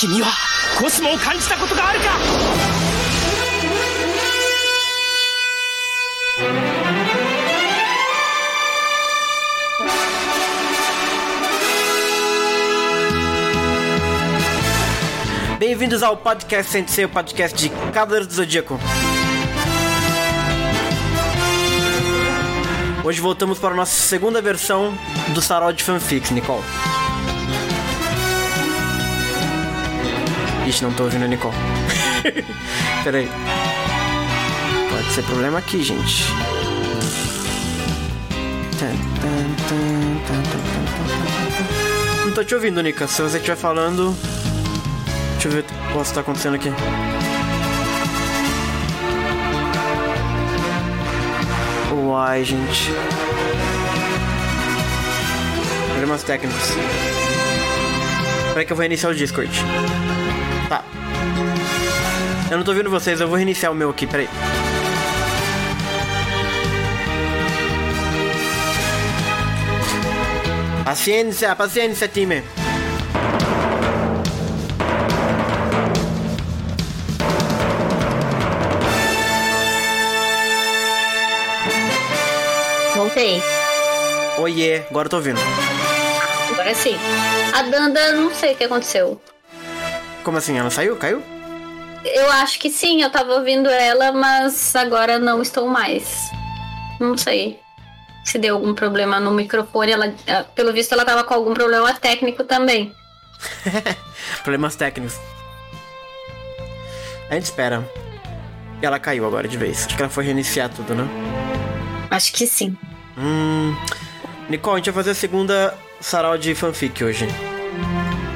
君はコスモを感じたことがあるか「Bem-vindos ao podcast Sensei, o podcast de Cavaleiros do Zodíaco. Hoje voltamos para a nossa segunda versão do Sarol de Fanfics, Nicole. Ixi, não tô ouvindo a Nicole. Pera aí. Pode ser problema aqui, gente. Não tô te ouvindo, Nika. Se você estiver falando. Deixa eu ver o que tá acontecendo aqui. Uai, gente. Problemas técnicos. Peraí que eu vou reiniciar o Discord. Tá. Eu não tô ouvindo vocês, eu vou reiniciar o meu aqui, peraí. Paciência, paciência, time. Voltei. Oiê, agora eu tô ouvindo. Agora sim. A Danda, não sei o que aconteceu. Como assim? Ela saiu? Caiu? Eu acho que sim, eu tava ouvindo ela, mas agora não estou mais. Não sei se deu algum problema no microfone. Ela, ela- pelo visto, ela tava com algum problema técnico também. Problemas técnicos. A gente espera. E ela caiu agora de vez. Acho que ela foi reiniciar tudo, né? Acho que sim. Hum. Nicole, a gente vai fazer a segunda sarau de fanfic hoje.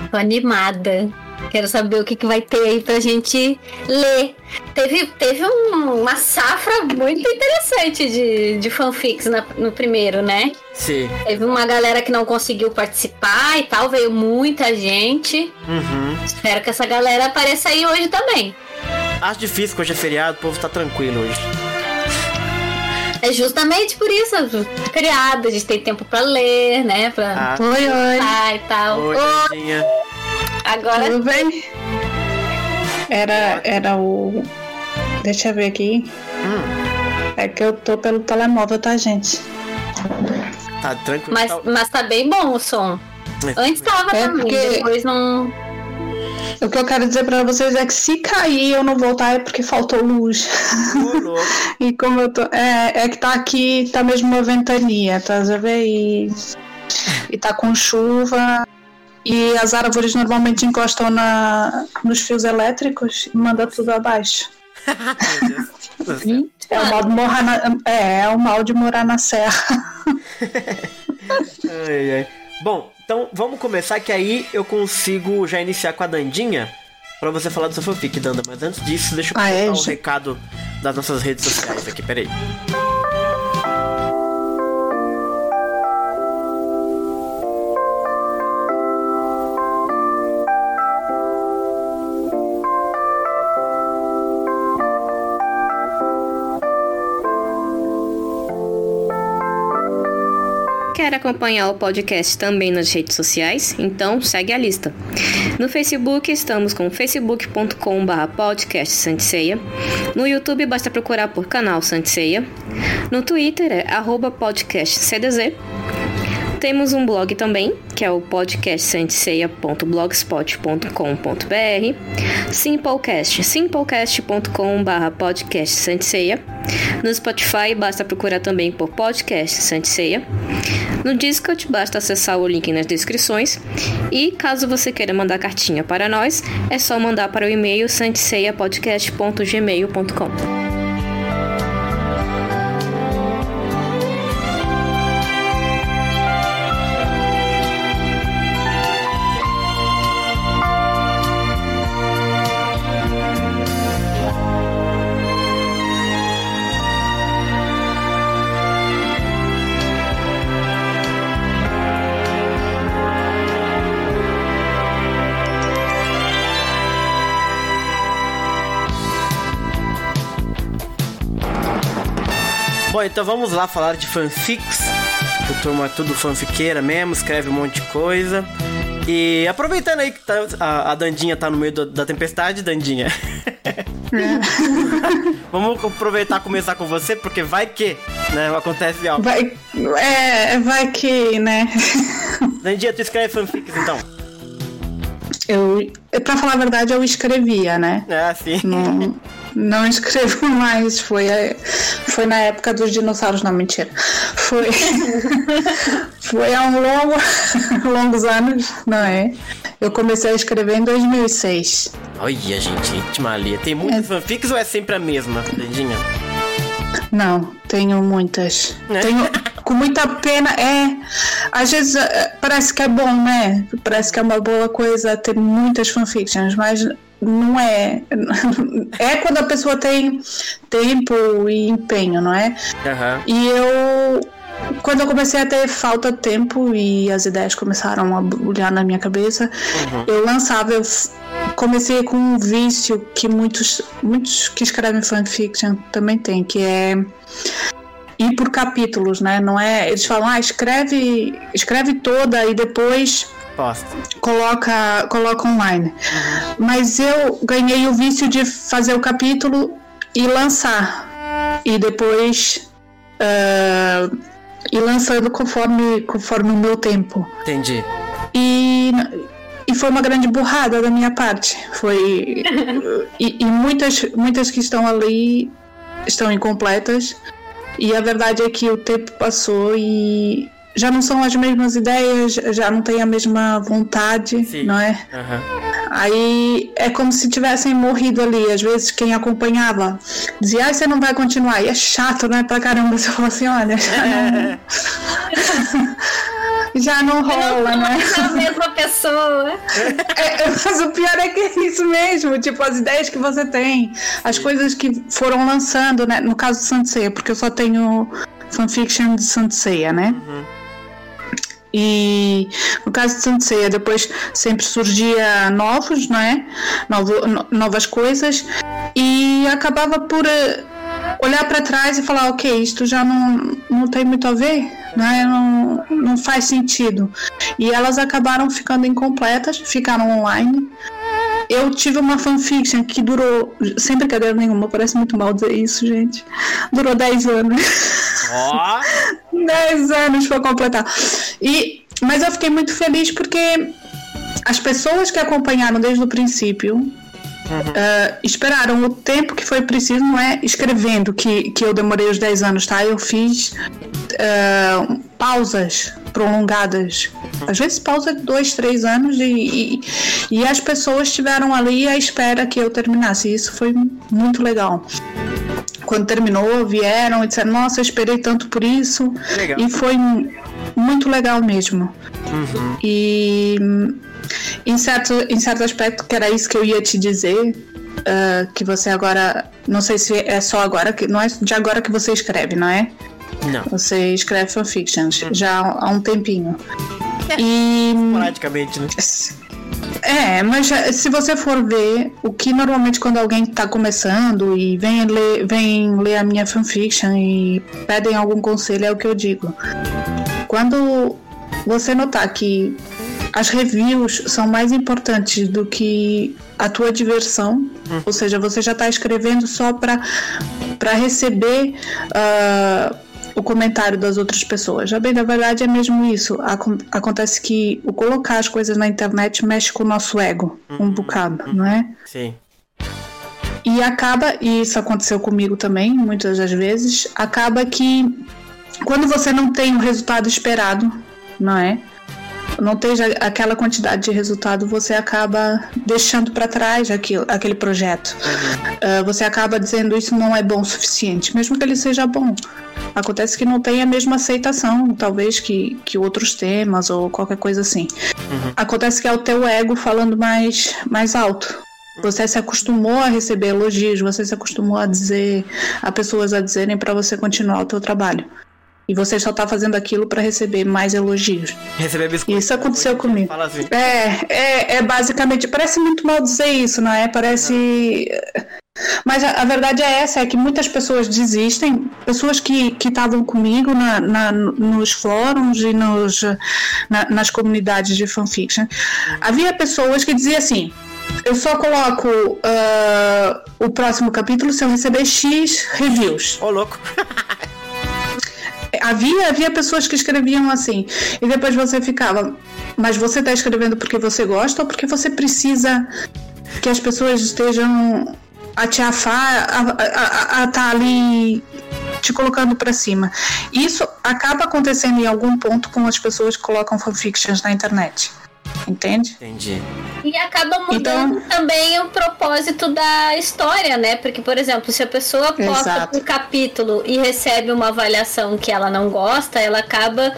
Tô animada. Quero saber o que, que vai ter aí pra gente ler. Teve, teve um- uma safra muito interessante de, de fanfics na- no primeiro, né? Sim. Teve uma galera que não conseguiu participar e tal, veio muita gente. Uhum. Espero que essa galera apareça aí hoje também. Acho difícil que hoje é feriado, o povo tá tranquilo hoje. É justamente por isso, criado, a gente tem tempo pra ler, né? Pra Ah. Oi, oi. ah, e tal. Oi, Tadinha. agora Tudo bem? Era, era o. Deixa eu ver aqui. Hum, É que eu tô pelo telemóvel, tá, gente? tá tranquilo. Mas, Tá- mas tá bem bom o som. Antes tava É, também, porque- depois não. O que eu quero dizer pra vocês é que se cair eu não voltar é porque faltou luz. Louco. e como eu tô. É, é que tá aqui, tá mesmo uma ventania, tá a ver? E, e tá com chuva. E as árvores normalmente encostam na, nos fios elétricos e manda tudo abaixo. É o mal de morar na, é, é o mal de morar na serra. Ai, ai. Bom, então vamos começar que aí eu consigo já iniciar com a Dandinha pra você falar do seu fanfic, Danda. Mas antes disso, deixa eu Ah, é, gente? recado das nossas redes sociais aqui, peraí. Quer acompanhar o podcast também nas redes sociais? Então segue a lista. No Facebook estamos com facebook.com.br podcast Santiceia. No YouTube basta procurar por canal Santiceia. No Twitter é arroba podcast CDZ. Temos um blog também, que é o podcastsanticeia.blogspot.com.br, Simplecast, simplecast.com.br podcast Santiceia. No Spotify basta procurar também por podcast Santiceia. No Discord basta acessar o link nas descrições. E caso você queira mandar cartinha para nós, é só mandar para o e-mail santiceiapodcast.gmail.com. então vamos lá falar de fanfics. O turma é tudo fanfiqueira mesmo, escreve um monte de coisa. E aproveitando aí que tá, a, a Dandinha tá no meio do- da tempestade, Dandinha. Vamos aproveitar e começar com você, porque vai que, né, acontece algo. Vai, é, vai que, né? Dandinha, tu escreve fanfics, então? Eu, pra falar a verdade, eu escrevia, né? É, assim. Não, não escrevo mais. Foi, é, foi na época dos dinossauros, não, mentira. Foi, foi há um longo, longos anos, não é? Eu comecei a escrever em 2006. Olha, gente, Itimalia. Tem muitas fanfics ou é sempre a mesma, Dandinha? Não, tenho muitas. É? Tenho com muita pena. É, às vezes é, parece que é bom, né? Parece que é uma boa coisa ter muitas fanfictions, mas não é. É quando a pessoa tem tempo e empenho, não é? Aham. E eu. Quando eu comecei a ter falta de tempo e as ideias começaram a bulhar na minha cabeça, eu lançava, eu comecei com um vício que muitos, muitos que escrevem fanfiction também têm, que é ir por capítulos, né? Não é. Eles falam, ah, escreve, escreve toda e depois Posta. coloca, coloca online. Mas eu ganhei o vício de fazer o capítulo e lançar. E depois ah, ir lançando conforme, conforme o meu tempo. Entendi. E, e foi uma grande burrada da minha parte. Foi. e e muitas, muitas que estão ali estão incompletas. E a verdade é que o tempo passou e já não são as mesmas ideias, já não tem a mesma vontade, Sim. não é? Aham. Aí é como se tivessem morrido ali. Às vezes quem acompanhava dizia, ah, você não vai continuar. E é chato, né? Pra caramba. Você fala assim, olha, já não, já não rola, né? É a mesma pessoa. É, mas o pior é que é isso mesmo, tipo, as ideias que você tem, as coisas que foram lançando, né? No caso do Sanseia, porque eu só tenho fanfiction de Sanseia, né? E no caso de Sanseia, depois sempre surgia novos, não é? Novo, no- novas coisas, e acabava por eh, olhar para trás e falar, ok, isto já não, não tem muito a ver, não, não faz sentido. E elas acabaram ficando incompletas, ficaram online. Eu tive uma fanfiction que durou, sem brincadeira nenhuma, parece muito mal dizer isso, gente. Durou 10 anos. Ó. 10 anos para completar. E, mas eu fiquei muito feliz porque as pessoas que acompanharam desde o princípio ah, esperaram o tempo que foi preciso, não é escrevendo que, que eu demorei os 10 anos, tá? Eu fiz ah, pausas prolongadas. Às vezes pausa de dois, três anos e, e, e as pessoas estiveram ali à espera que eu terminasse. Isso foi muito legal quando terminou, vieram e disseram, nossa, eu esperei tanto por isso. Legal. E foi muito legal mesmo. E hum, em certo, em certo aspecto, que era isso que eu ia te dizer, ah, que você agora, não sei se é só agora, que não é de agora que você escreve, não é? Não. Você escreve fanfictions já há um tempinho. E Praticamente, né? é, mas já- se você for ver, o que normalmente quando alguém está começando e vem ler, vem ler a minha fanfiction e pedem algum conselho, é o que eu digo. Quando você notar que as reviews são mais importantes do que a tua diversão, ou seja, você já está escrevendo só para receber ah, o comentário das outras pessoas. Já bem, na verdade é mesmo isso. Acon- acontece que o colocar as coisas na internet mexe com o nosso ego um bocado, não é? Sim. E acaba, e isso aconteceu comigo também, muitas das vezes, acaba que quando você não tem o resultado esperado, não é? Não tem aquela quantidade de resultado, você acaba deixando para trás aquilo, aquele projeto. Ah, você acaba dizendo isso não é bom o suficiente, mesmo que ele seja bom. Acontece que não tem a mesma aceitação, talvez, que, que outros temas ou qualquer coisa assim. Acontece que é o teu ego falando mais, mais alto. Você se acostumou a receber elogios, você se acostumou a dizer, a pessoas a dizerem para você continuar o teu trabalho. E você só tá fazendo aquilo para receber mais elogios. Receber biscoito. Isso aconteceu comigo. Assim. É, é, é basicamente. Parece muito mal dizer isso, não é? Parece. Mas a, a, verdade é essa, é que muitas pessoas desistem, pessoas que estavam comigo na, na, nos fóruns e nos, na, nas comunidades de fanfiction. Havia pessoas que diziam assim, eu só coloco uh, o próximo capítulo se eu receber X reviews. Ô, oh, louco! havia, havia pessoas que escreviam assim, e depois você ficava, mas você está escrevendo porque você gosta ou porque você precisa que as pessoas estejam a te afar, a estar tá ali te colocando para cima. Isso acaba acontecendo em algum ponto com as pessoas que colocam fanfictions na internet. Entende? Entendi. E acaba mudando então, também o propósito da história, né? Porque, por exemplo, se a pessoa posta um capítulo e recebe uma avaliação que ela não gosta, ela acaba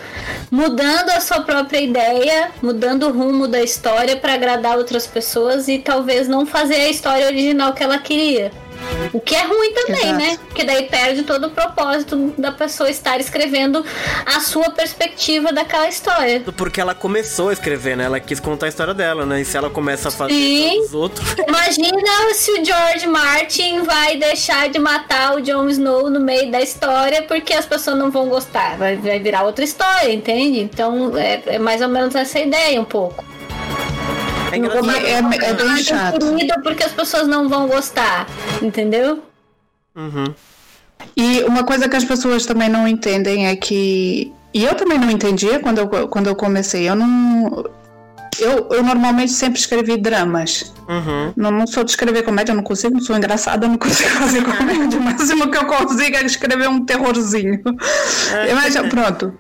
mudando a sua própria ideia, mudando o rumo da história para agradar outras pessoas e talvez não fazer a história original que ela queria. O que é ruim também, Exato. né? Porque daí perde todo o propósito da pessoa estar escrevendo a sua perspectiva daquela história. Porque ela começou a escrever, né? Ela quis contar a história dela, né? E se ela começa a fazer Sim. os outros. Imagina se o George Martin vai deixar de matar o Jon Snow no meio da história porque as pessoas não vão gostar. Vai, vai virar outra história, entende? Então é, é mais ou menos essa ideia um pouco. É, é, é, é bem chato. Porque as pessoas não vão gostar, entendeu? Uhum. E uma coisa que as pessoas também não entendem é que. E eu também não entendia quando eu, quando eu comecei. Eu não. Eu, eu normalmente sempre escrevi dramas. Uhum. Não, não sou de escrever comédia, eu não consigo, não sou engraçada, eu não consigo fazer comédia. O máximo que eu consigo é escrever um terrorzinho. É. Mas pronto.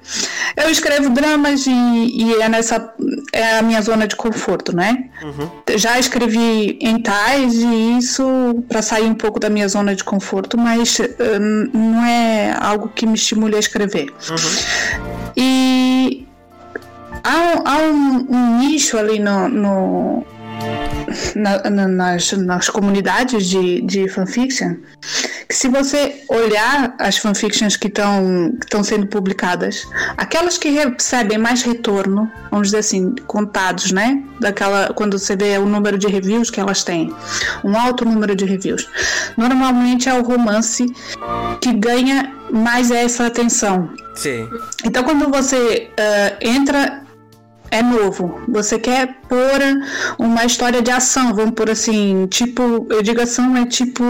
Eu escrevo dramas e, e, é nessa. É a minha zona de conforto, né? Uhum. Já escrevi em tais e isso para sair um pouco da minha zona de conforto, mas uh, não é algo que me estimule a escrever. Uhum. E há, há um, um, nicho ali no, no na, na, nas, nas comunidades de, de fanfiction que se você olhar as fanfictions que estão que sendo publicadas, aquelas que recebem mais retorno, vamos dizer assim, contados, né? Daquela, quando você vê o número de reviews que elas têm, um alto número de reviews, normalmente é o romance que ganha mais essa atenção. Sim. Então, quando você uh, entra é novo. Você quer pôr uma história de ação, vamos por assim, tipo, eu digo ação é tipo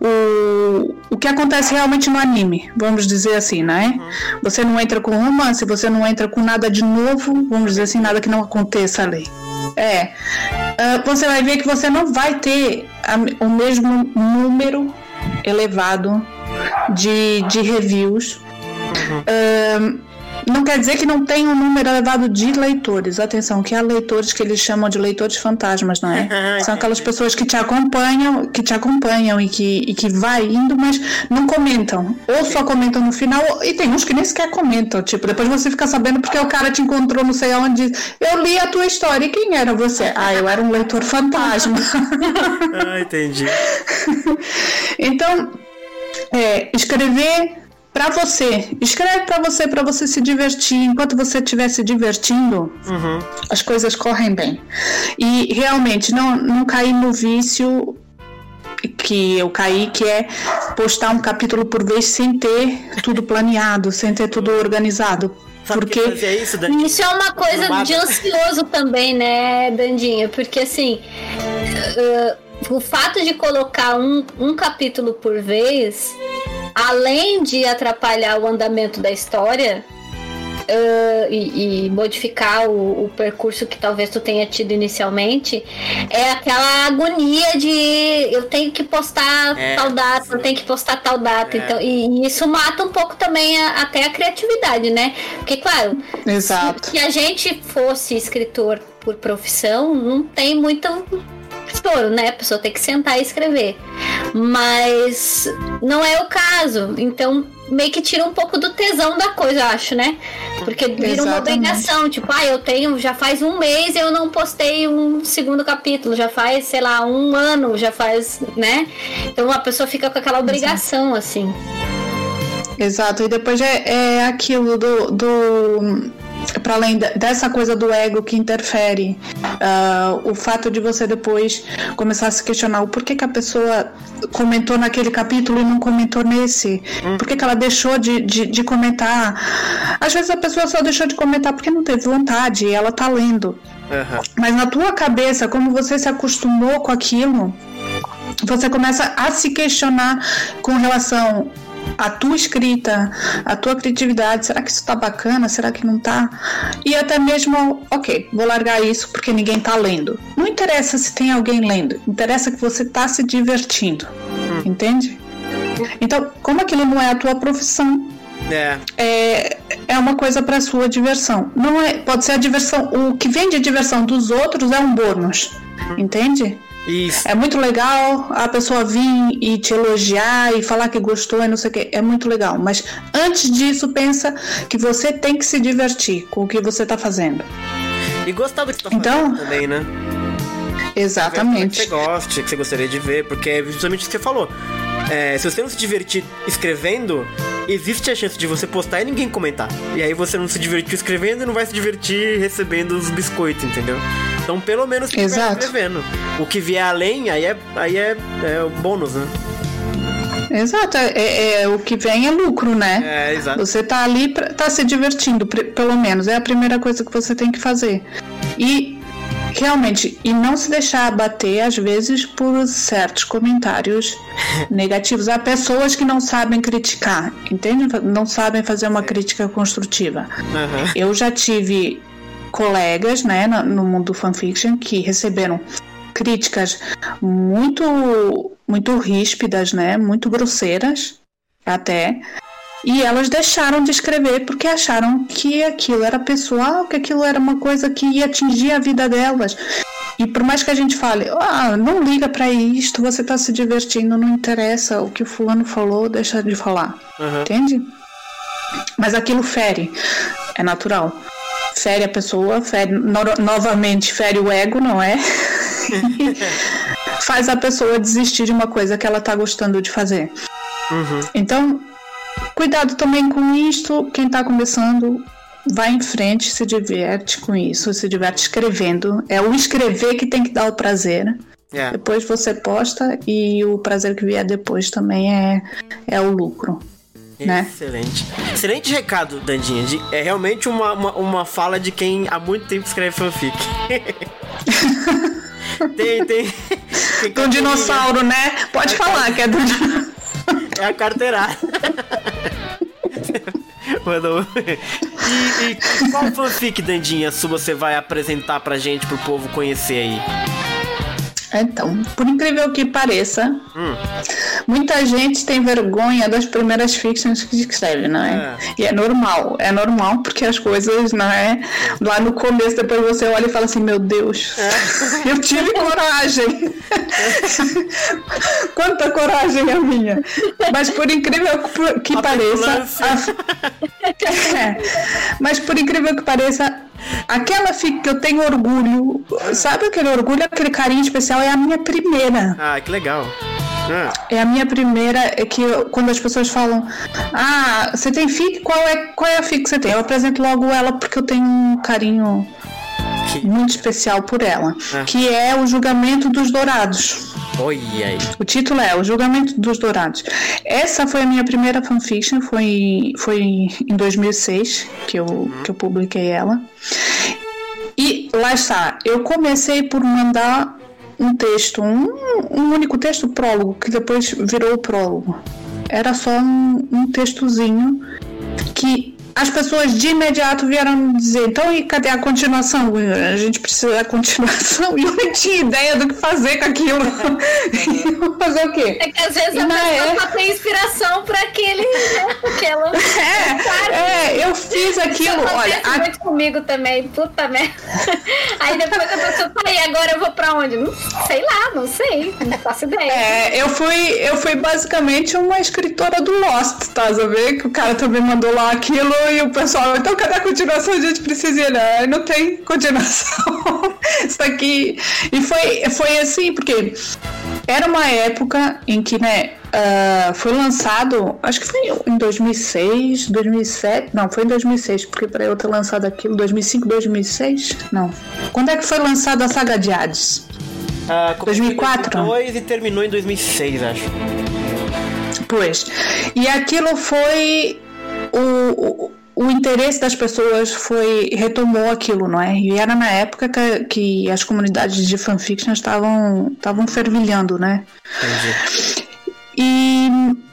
o, o que acontece realmente no anime, vamos dizer assim, né? Uhum. Você não entra com romance, você não entra com nada de novo, vamos dizer assim, nada que não aconteça ali. É. Uh, você vai ver que você não vai ter a, o mesmo número elevado de, de reviews. Uhum. Uh, não quer dizer que não tem um número elevado de leitores. Atenção, que há leitores que eles chamam de leitores fantasmas, não é? São aquelas pessoas que te acompanham, que te acompanham e que, e que vai indo, mas não comentam. Ou só comentam no final, e tem uns que nem sequer comentam. Tipo, depois você fica sabendo porque o cara te encontrou não sei aonde. Eu li a tua história. E quem era você? Ah, eu era um leitor fantasma. ah, entendi. então, é, escrever para você. Escreve para você, para você se divertir. Enquanto você estiver se divertindo, uhum. as coisas correm bem. E realmente, não, não cair no vício que eu caí, que é postar um capítulo por vez sem ter tudo planeado, sem ter tudo organizado. Sabe porque isso, isso, é uma coisa de ansioso também, né, Dandinha? Porque assim, uh, o fato de colocar um, um capítulo por vez além de atrapalhar o andamento da história uh, e, e, modificar o, o, percurso que talvez tu tenha tido inicialmente, é aquela agonia de eu tenho que postar é, tal data, sim. eu tenho que postar tal data. É. Então, e, e, isso mata um pouco também a, até a criatividade, né? Porque, claro, Exato. Se, se a gente fosse escritor por profissão, não tem muito estouro, né? A pessoa tem que sentar e escrever. Mas não é o caso. Então, meio que tira um pouco do tesão da coisa, acho, né? Porque vira Exatamente. uma obrigação. Tipo, ah, eu tenho, já faz um mês eu não postei um segundo capítulo. Já faz, sei lá, um ano, já faz, né? Então a pessoa fica com aquela obrigação, assim. Exato, e depois é, é aquilo do, do para além dessa coisa do ego que interfere, uh, o fato de você depois começar a se questionar o porquê que a pessoa comentou naquele capítulo e não comentou nesse, hum. por que, que ela deixou de, de, de, comentar. Às vezes a pessoa só deixou de comentar porque não teve vontade e ela tá lendo. Uhum. Mas na tua cabeça, como você se acostumou com aquilo, você começa a se questionar com relação a tua escrita, a tua criatividade, será que isso tá bacana? Será que não tá? E até mesmo, ok, vou largar isso porque ninguém tá lendo. Não interessa se tem alguém lendo, interessa que você tá se divertindo. Hum. Entende? Então, como aquilo não é a tua profissão, é. é, é uma coisa para sua diversão. Não é, pode ser a diversão, o que vem de diversão dos outros é um bônus. Hum. Entende? Isso. É muito legal a pessoa vir e te elogiar e falar que gostou e não sei o que. É muito legal. Mas antes disso, pensa que você tem que se divertir com o que você está fazendo. E gostar do que você tá então, fazendo também, né? Exatamente. Que você goste, que você gostaria de ver, porque é justamente o que você falou. É, se você não se divertir escrevendo, existe a chance de você postar e ninguém comentar. E aí você não se divertiu escrevendo e não vai se divertir recebendo os biscoitos, entendeu? Então, pelo menos que Exato. escrevendo. O que vier além, aí é, aí é, é o bônus, né? Exato, é, é, é, o que vem é lucro, né? É, exato. Você tá ali, pra, tá se divertindo, pelo menos, é a primeira coisa que você tem que fazer. E realmente, e não se deixar abater, às vezes, por certos comentários negativos. Há pessoas que não sabem criticar, entende? Não sabem fazer uma crítica construtiva. Uhum. Eu já tive colegas, né, no mundo do fanfiction que receberam críticas muito muito ríspidas, né, muito grosseiras até, e elas deixaram de escrever porque acharam que aquilo era pessoal, que aquilo era uma coisa que ia atingir a vida delas. E por mais que a gente fale, ah, não liga para isto, você tá se divertindo, não interessa o que o fulano falou, deixa de falar. Uhum. Entende? Mas aquilo fere, é natural fere a pessoa, fere, no, novamente fere o ego, não é? faz a pessoa desistir de uma coisa que ela está gostando de fazer. Uhum. Então, cuidado também com isto. Quem está começando, vai em frente, se diverte com isso, se diverte escrevendo. É o escrever que tem que dar o prazer. É. Depois você posta e o prazer que vier depois também é, é o lucro. Né? Excelente. Excelente recado, Dandinha. De, é realmente uma, uma, uma, fala de quem há muito tempo escreve fanfic. tem, tem. tem do dinossauro, né? Pode falar que é do É a carteirada. Mandou. E, e qual fanfic, Dandinha, se você vai apresentar pra gente, pro povo conhecer aí? Então, por incrível que pareça, hum. muita gente tem vergonha das primeiras fictions que escreve, não é? é? E é normal, é normal porque as coisas, não é? Lá no começo, depois você olha e fala assim: Meu Deus, é. eu tive coragem. Quanta coragem a minha. Mas por incrível que a pareça. A... é. Mas por incrível que pareça, Aquela fica que eu tenho orgulho, sabe aquele orgulho, aquele carinho especial? É a minha primeira. Ah, que legal. Ah. É a minha primeira, é que eu, quando as pessoas falam, ah, você tem FIC? Qual é, qual é a FIC que você tem? Eu apresento logo ela porque eu tenho um carinho que... muito especial por ela, ah. que é o julgamento dos dourados. Oi, aí. O título é O Julgamento dos Dourados. Essa foi a minha primeira fanfiction, foi, foi em 2006 que eu, uhum. que eu publiquei ela. E lá está, eu comecei por mandar um texto, um, um único texto, prólogo, que depois virou o prólogo. Era só um, um textozinho que as pessoas de imediato vieram me dizer, então e cadê a continuação? A gente precisa da continuação. E eu não tinha ideia do que fazer com aquilo. fazer o quê? É que às vezes e a pessoa é... tem inspiração para aquele, né? Aquela... É, é, eu fiz aquilo. Isso olha, a... muito comigo também, puta merda. Aí depois a pessoa fala, e agora eu vou pra onde? Não sei lá, não sei, não faço ideia. É, eu fui, eu fui basicamente uma escritora do Lost, tá? Sabe? Que o cara também mandou lá aquilo e o pessoal, então cadê a continuação? A gente precisa ir, né? Não tem continuação. Isso aqui. E foi, foi assim, porque era uma época em que, né, Uh, foi lançado, acho que foi em 2006, 2007. Não, foi em 2006, porque para eu ter lançado aquilo, 2005, 2006? Não. Quando é que foi lançada a saga de Hades? Ah, começou em 2004? 2002 e terminou em 2006, acho. Pois. E aquilo foi. O, o, o interesse das pessoas foi. retomou aquilo, não é? E era na época que, que as comunidades de fanfiction estavam, estavam fervilhando, né? Entendi. E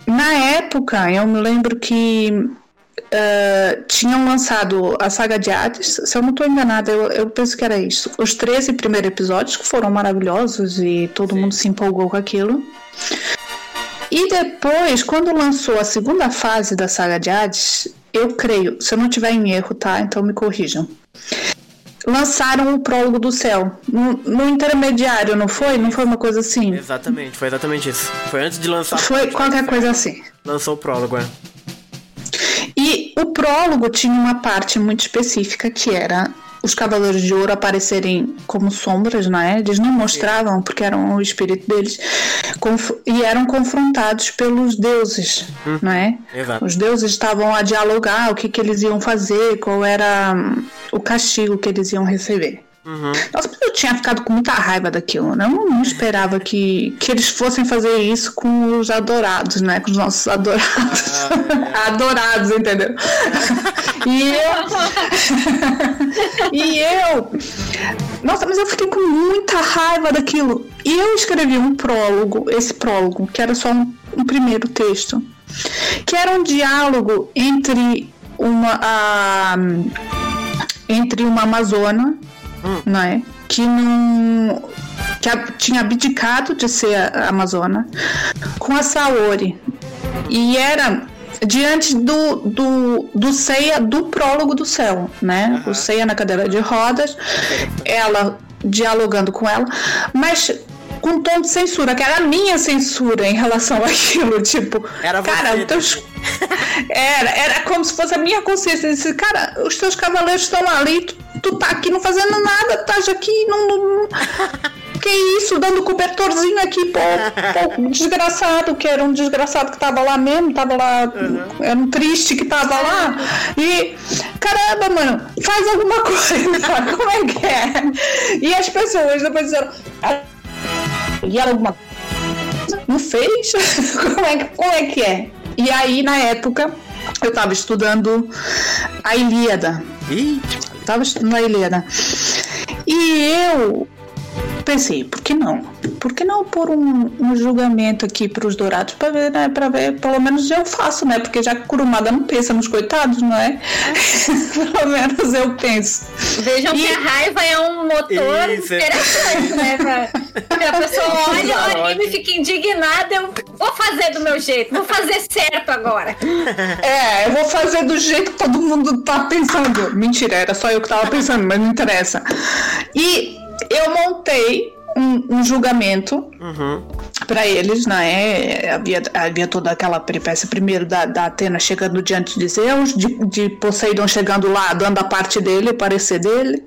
na época, eu me lembro que eh, tinham lançado a saga de Hades, se eu não estou enganada, eu, eu penso que era isso. Os 13 primeiros episódios que foram maravilhosos e todo mundo se empolgou com aquilo. E depois, quando lançou a segunda fase da saga de Hades, eu creio, se eu não tiver em erro, tá? Então me corrijam. Lançaram o prólogo do céu. No, no intermediário, não foi? Não foi uma coisa assim? Exatamente, foi exatamente isso. Foi antes de lançar. Foi qualquer coisa assim. Lançou o prólogo, é. E o prólogo tinha uma parte muito específica que era os Cavaleiros de Ouro aparecerem como sombras, não é? Eles não mostravam porque eram o espírito deles e eram confrontados pelos deuses, não é? Exato. Os deuses estavam a dialogar o que, que eles iam fazer, qual era hum, o castigo que eles iam receber. Nossa, mas eu tinha ficado com muita raiva daquilo, né? Eu não, esperava que, que eles fossem fazer isso com os adorados, né? Com os nossos adorados. adorados, entendeu? e eu. e eu. Nossa, mas eu fiquei com muita raiva daquilo. E eu escrevi um prólogo, esse prólogo, que era só um, um primeiro texto, que era um diálogo entre uma. A, entre uma amazona, não é? Que não. que a- tinha abdicado de ser a a amazona, com a Saori. E era diante do, do, do Seiya do prólogo do céu, né? O Seiya na cadeira de rodas, ela dialogando com ela, mas com um tom de censura, que era a minha censura em relação àquilo, tipo, Era cara, você, teus era, era como se fosse a minha consciência. Disse, cara, os teus cavaleiros estão ali, tu, tu tá aqui não fazendo nada, estás aqui, não. não- Que isso, dando cobertorzinho aqui, pô, pô, desgraçado, que era um desgraçado que tava lá mesmo, tava lá, era um triste que tava lá. E, caramba, mano, faz alguma coisa, como é que é? E as pessoas depois disseram, "Ah, e era alguma não fez? como, é, que- como é que é? E aí, na época, eu tava estudando a Ilíada. Ih, Tava estudando a Ilíada. E eu pensei, por que não? Por que não pôr um, um julgamento aqui para os dourados para ver, né? Para ver, pelo menos eu faço, né? Porque já que Kurumada não pensa nos coitados, não é? pelo menos eu penso. Vejam E- que a raiva é um motor Isso, é. interessante, né? Pra, a pessoa olha o anime e fica indignada, eu vou fazer do meu jeito, vou fazer certo agora. É, eu vou fazer do jeito que todo mundo tá pensando. Mentira, era só eu que tava pensando, mas não interessa. E eu montei um, um julgamento Uhum. para eles, né? Havia, havia toda aquela peripécia primeiro da, da Atena chegando diante de Zeus, de, de Poseidon chegando lá, dando a parte dele, o parecer dele.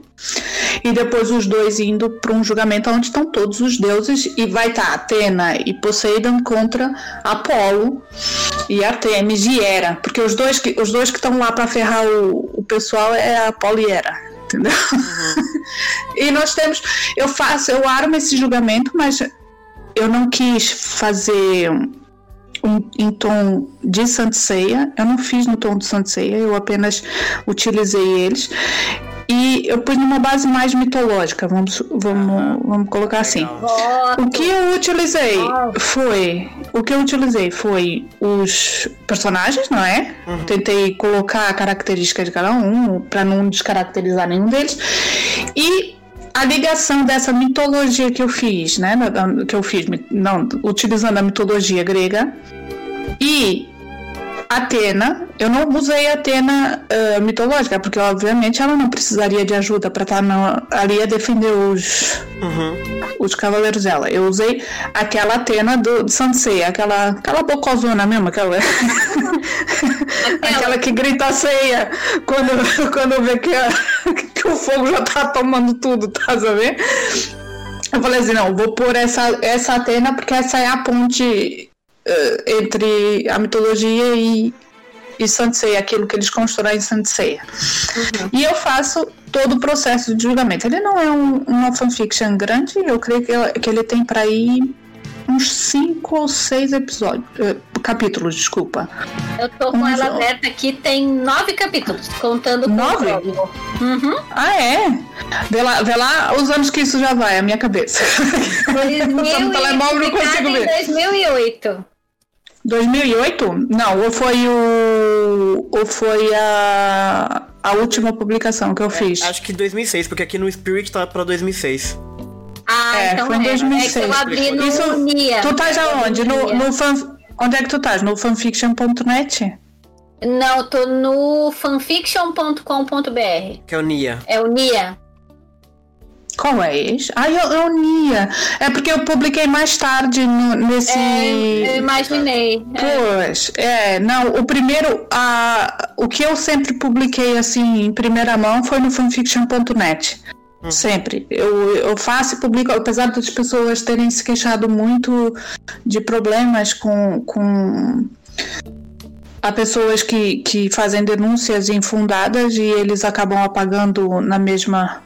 E depois os dois indo para um julgamento onde estão todos os deuses e vai estar Atena e Poseidon contra Apolo e Artemis e Hera, porque os dois que os dois que estão lá para ferrar o, o pessoal é Apolo e Hera, entendeu? e nós temos, eu faço, eu armo esse julgamento, mas eu não quis fazer um, em tom de Sanseia, eu não fiz no tom de Sanseia, eu apenas utilizei eles. E eu pus numa base mais mitológica, vamos, vamos, vamos colocar assim. O que eu utilizei foi. O que eu utilizei foi os personagens, não é? Tentei colocar a característica de cada um, para não descaracterizar nenhum deles. E a ligação dessa mitologia que eu fiz, né? Que eu fiz, não, utilizando a mitologia grega. E Atena, eu não usei Atena ah, mitológica, porque obviamente ela não precisaria de ajuda para estar na- ali a defender os, os cavaleiros dela. Eu usei aquela Atena do, de Sansei, aquela, aquela bocozona mesmo, aquela, aquela que grita ceia quando, quando vê que, a- que o fogo já tá tomando tudo, tá sabendo? Eu falei assim, não, vou pôr essa, essa Atena porque essa é a ponte entre a mitologia e, e Sansei, aquilo que eles constroem em Sansei. E eu faço todo o processo de julgamento. Ele não é um, uma fanfiction grande, eu creio que, que ele tem para ir uns cinco ou seis episódios, eh, capítulos, desculpa. Eu tô com Um ela aberta aqui, tem nove capítulos, contando com Nove? o. Uhum. Ah, é? Vê lá, vê lá os anos que isso já vai, a minha cabeça. Tô no telemóvel não consigo ver. 2008. 2008? Não, ou foi o. Ou foi a. A última publicação que eu fiz. Acho que 2006, porque aqui no Spirit tá pra 2006. Ah, É, então foi em é. 2006. É que eu abri no Isso- Nia. Tu estás aonde? No, no fan... Onde é que tu estás? No fanfiction.net? Não, eu tô no fanfiction.com.br. Que é o Nia. É o Nia. Qual é esse? Ah, eu, eu Nia. É porque eu publiquei mais tarde no- nesse. É, eu imaginei. É. Pois, é, não, o primeiro, a, o que eu sempre publiquei assim em primeira mão foi no fanfiction.net. Sempre. Eu, eu faço e publico, apesar das pessoas terem se queixado muito de problemas com, com há pessoas que, que fazem denúncias infundadas e eles acabam apagando na mesma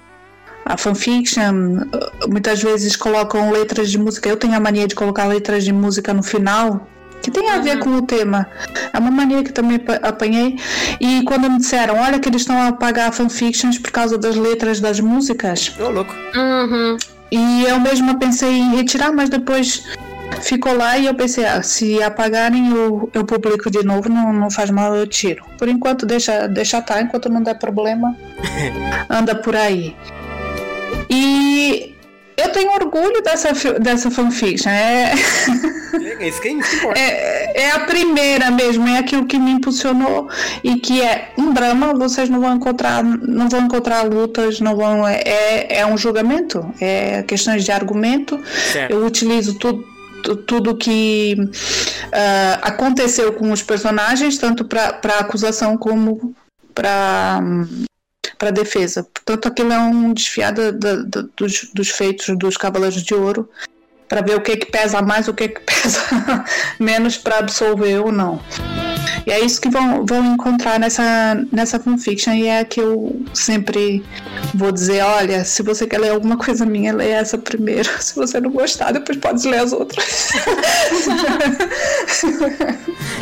a fanfiction. Muitas vezes colocam letras de música. Eu tenho a mania de colocar letras de música no final que tem a ver com o tema. É uma mania que também pa- apanhei. E quando me disseram, olha que eles estão a apagar fanfictions por causa das letras das músicas, Ô, louco. Uhum. e eu mesma pensei em retirar, mas depois ficou lá e eu pensei, ah, se apagarem eu, eu publico de novo, não, não faz mal, eu tiro. Por enquanto deixa, deixa tá, enquanto não der problema, anda por aí. E eu tenho orgulho dessa, dessa fanfiction. É, É isso que importa. é, é a primeira mesmo, é aquilo que me impulsionou e que é um drama, vocês não vão encontrar, não vão encontrar lutas, não vão. É, é um julgamento, é questões de argumento. Certo. Eu utilizo tudo. tu- Tudo que ah, aconteceu com os personagens, tanto para acusação como para para defesa. Portanto, aquilo é um desfiado da- da- dos, dos feitos dos Cavaleiros de Ouro para ver o que que pesa mais, o que que pesa menos para absolver ou não. E é isso que vão, vão encontrar nessa, nessa fanfiction e é que eu sempre vou dizer, olha, se você quer ler alguma coisa minha, lê essa primeiro. Se você não gostar, depois pode ler as outras.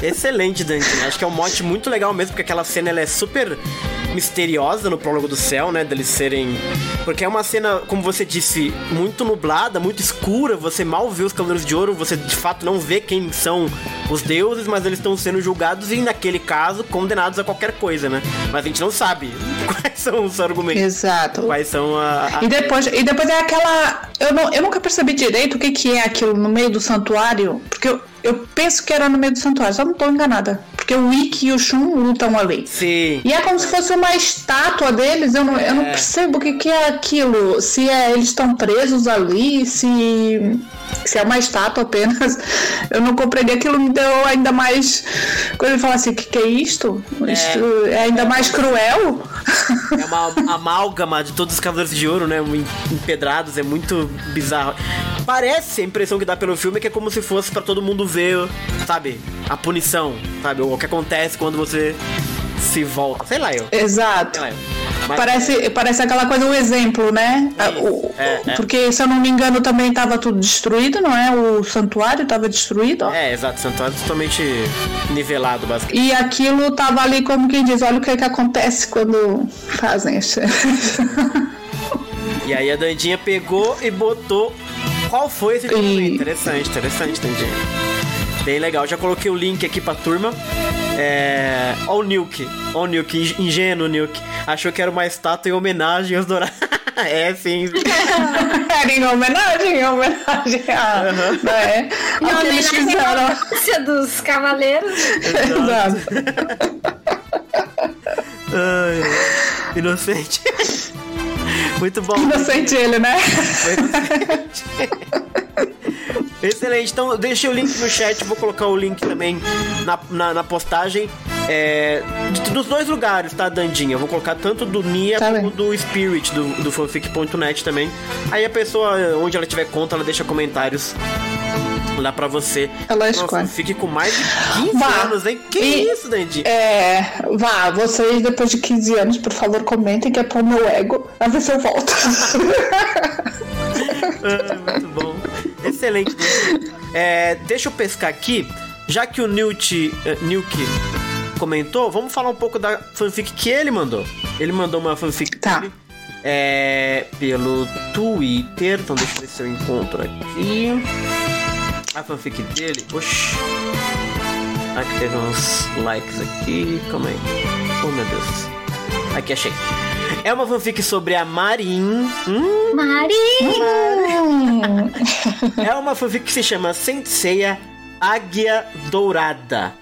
Excelente, Dante. Acho que é um mote muito legal mesmo, porque aquela cena ela é super misteriosa no prólogo do céu, né? Deles serem. Porque é uma cena, como você disse, muito nublada, muito escura. Você mal vê os Cavaleiros de Ouro, você de fato não vê quem são os deuses, mas eles estão sendo julgados e, naquele caso, condenados a qualquer coisa, né? Mas a gente não sabe quais são os argumentos. Exato. Quais são a. a- E depois, e depois é aquela. Eu, não, eu nunca percebi direito o que, que é aquilo no meio do santuário, porque eu, eu penso que era no meio do santuário, só não estou enganada. Porque o Ikki e o Shun lutam ali. Sim. E é como se fosse uma estátua deles, eu não, eu não percebo o que, que é aquilo. Se é, eles estão presos ali, se, se é uma estátua apenas. Eu não compreendi aquilo, me deu ainda mais. Quando ele fala assim: o que, que é isto? Isto é ainda mais cruel? É uma amálgama de todos os Cavaleiros de Ouro, né? Empedrados, é muito bizarro. Parece, a impressão que dá pelo filme é que é como se fosse pra todo mundo ver, sabe? A punição, sabe? O que acontece quando você se volta. Sei lá, eu. Exato. Lá, eu. Mas- Parece, parece aquela coisa, o exemplo, né? Ah, o- é, é. Porque, se eu não me engano, também estava tudo destruído, não é? O santuário estava destruído. É, exato, Santuário totalmente nivelado, basicamente. E aquilo tava ali como quem diz, olha o que, é que acontece quando fazem isso. E aí a Dandinha pegou e botou. Qual foi esse E-? Interessante, interessante, Dandinha. Bem legal, já coloquei o link aqui pra turma. É. Ó o Nuke. Ó o Nuke, ing- ingênuo Nuke. Achou que era uma estátua em homenagem aos dourados. é, sim. Era em homenagem, em homenagem a. Não é? Em eles homenagem fizeram. à dos cavaleiros. Exato. Ai, inocente. Muito bom. Inocente ele, né? Excelente. Então, eu deixei o link no chat, vou colocar o link também na, na, na postagem. É, nos dois lugares, tá, Dandinha? Eu vou colocar tanto do Nia Tá como bem. do Spirit, do, do fanfic.net também. Aí a pessoa, onde ela tiver conta, ela deixa comentários Lá pra você. Ela escolhe. fanfic com mais de 15 Vá. anos, hein? Que E- isso, Dandy? É, vá, vocês depois de 15 anos, por favor, comentem que é pro meu ego. A ver se eu volto. Ah, muito bom. Excelente. É, deixa eu pescar aqui. Já que o Newt, eh, Newk comentou, vamos falar um pouco da fanfic que ele mandou. Ele mandou uma fanfic Tá. dele, é, pelo Twitter. Então deixa eu ver se eu encontro aqui. A fanfic dele. Oxi. Aqui teve uns likes aqui. Calma aí. Oh meu Deus. Aqui achei. É uma fanfic sobre a Marin. Hum, Mari! Hum, É uma fanfic que se chama Senseiya Águia Dourada.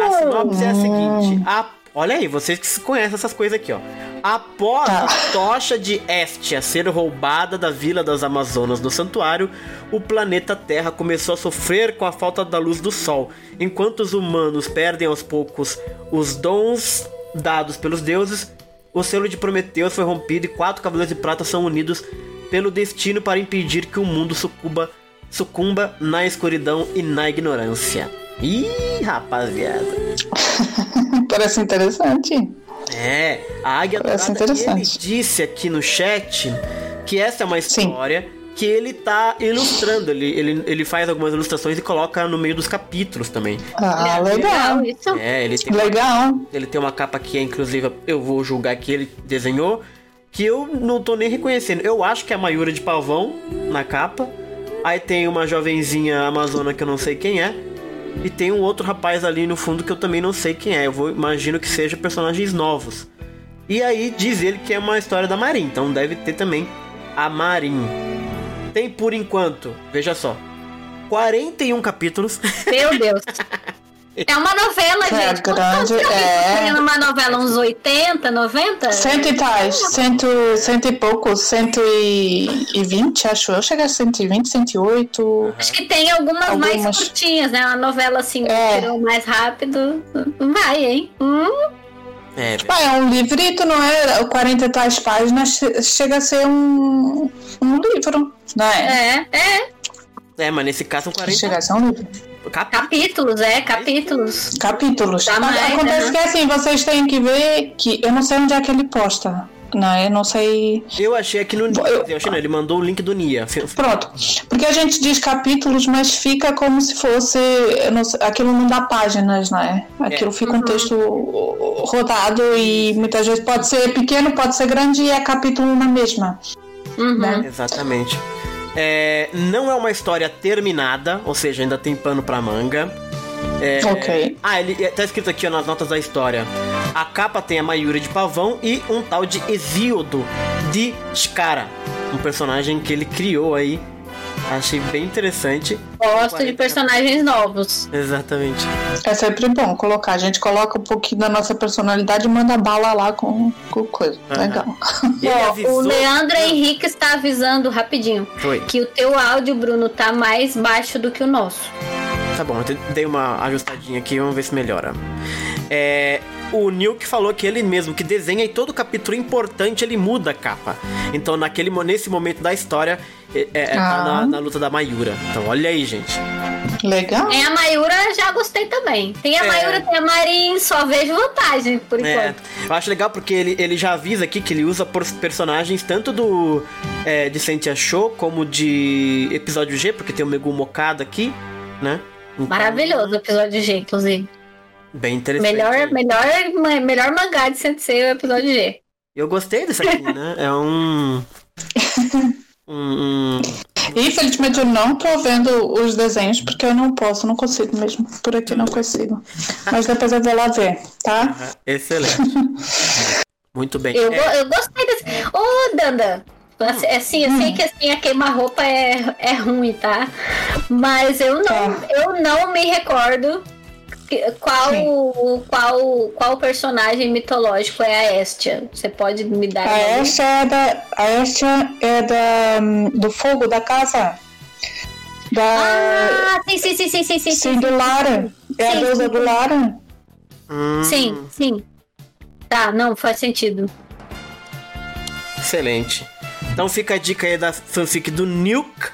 A sinopse é a seguinte: a- olha aí, vocês que conhecem essas coisas aqui, ó. Após Tá. a tocha de Estia ser roubada da vila das Amazonas do santuário, o planeta Terra começou a sofrer com a falta da luz do sol. Enquanto os humanos perdem aos poucos os dons dados pelos deuses, o selo de Prometeus foi rompido e quatro cavaleiros de prata são unidos pelo destino para impedir que o mundo sucumba, sucumba na escuridão e na ignorância. Ih, rapaziada. parece interessante. É, a Águia Parece Dourada, interessante. disse aqui no chat que essa é uma Sim. Que ele tá ilustrando. Ele, ele, ele faz algumas ilustrações e coloca no meio dos capítulos também. Ah, legal. Isso. É, ele tem, Legal. ele tem uma capa que é inclusive, eu vou julgar que ele desenhou, que eu não tô nem reconhecendo. Eu acho que é a Mayura de Pavão na capa. Aí tem uma jovenzinha amazona que eu não sei quem é. E tem um outro rapaz ali no fundo que eu também não sei quem é. Eu vou, imagino que seja personagens novos. E aí diz ele que é uma história da Marin, então deve ter também a Marin. Tem por enquanto, veja só, 41 capítulos. Meu Deus. É uma novela, É gente. grande, é. Uma novela, uns 80, 90? Cento e tais, cento, cento e pouco, cento e e vinte, acho eu. Chega a 120, 108. Acho que tem algumas, mais Algumas. curtinhas, né? Uma novela assim, É. que tirou mais rápido. Vai, hein? Hum, É, Ah, é um livrito, não é? 40 e tais páginas che- chega a ser um, um livro, não é? é, é. é, mas nesse caso são 40 Chega a ser um livro. capítulos. Capítulos, é, capítulos. Capítulos. Mais, acontece né? que assim, vocês têm que ver que eu não sei onde é que ele posta. Não, é? eu não sei. Eu achei aqui no Nia. Eu- Eu achei, não, ele mandou o link do Nia. Pronto. Porque a gente diz capítulos, mas fica como se fosse. não sei, aquilo não dá páginas, não é? Aquilo fica um texto rodado e muitas vezes pode ser pequeno, pode ser grande e é capítulo na mesma. Uhum. Né? Exatamente. É, não é uma história terminada, ou seja, ainda tem pano pra manga. É, Ok. Ah, ele tá escrito aqui ó, nas notas da história. A capa tem a Mayuri de pavão e um tal de Exíodo de Skara. Um personagem que ele criou aí. Achei bem interessante. Gosto de personagens novos. Exatamente. É sempre bom colocar. A gente coloca um pouquinho da nossa personalidade e manda bala lá com, com coisa. Aham. Legal. Ele Ó, avisou- o Leandro Henrique está avisando rapidinho Foi. que o teu áudio, Bruno, tá mais baixo do que o nosso. Tá bom, eu dei uma ajustadinha aqui, vamos ver se melhora. É, o Nilk falou que ele mesmo que desenha e todo capítulo importante ele muda a capa. Então naquele, nesse momento da história é, é, tá Ah. na, na luta da Mayura. Então olha aí, gente. Legal. Tem a Mayura, já gostei também. Tem a É. Mayura, tem a Marin, só vejo vantagem por É, enquanto. eu acho legal porque ele, ele já avisa aqui que ele usa por personagens tanto do é, de Sentia Show como de episódio G, porque tem o Megu Mokada aqui, né? Então, Maravilhoso o episódio G, inclusive. Bem interessante. Melhor, melhor, melhor mangá de Sensei é o episódio G. Eu gostei desse aqui, né? É um. Um, um- Infelizmente eu não tô vendo os desenhos porque eu não posso, não consigo mesmo. Por aqui não consigo. Mas depois eu vou lá ver, tá? Excelente. Muito bem. Eu, É, go- eu gostei desse. Ô, Danda! Assim, assim, eu sei que assim, a queima-roupa é, é ruim, tá? Mas eu não, eu não me recordo qual, qual, qual personagem mitológico é a Estia. Você pode me dar A Estia é da. A Estia é da, do fogo da casa. Da. Ah, sim, sim, sim, sim, sim, sim. sim, do Lara. É a Sim, deusa sim. do Lara. hum, Sim, sim. Tá, não, faz sentido. Excelente. Então fica a dica aí da fanfic do Nuke.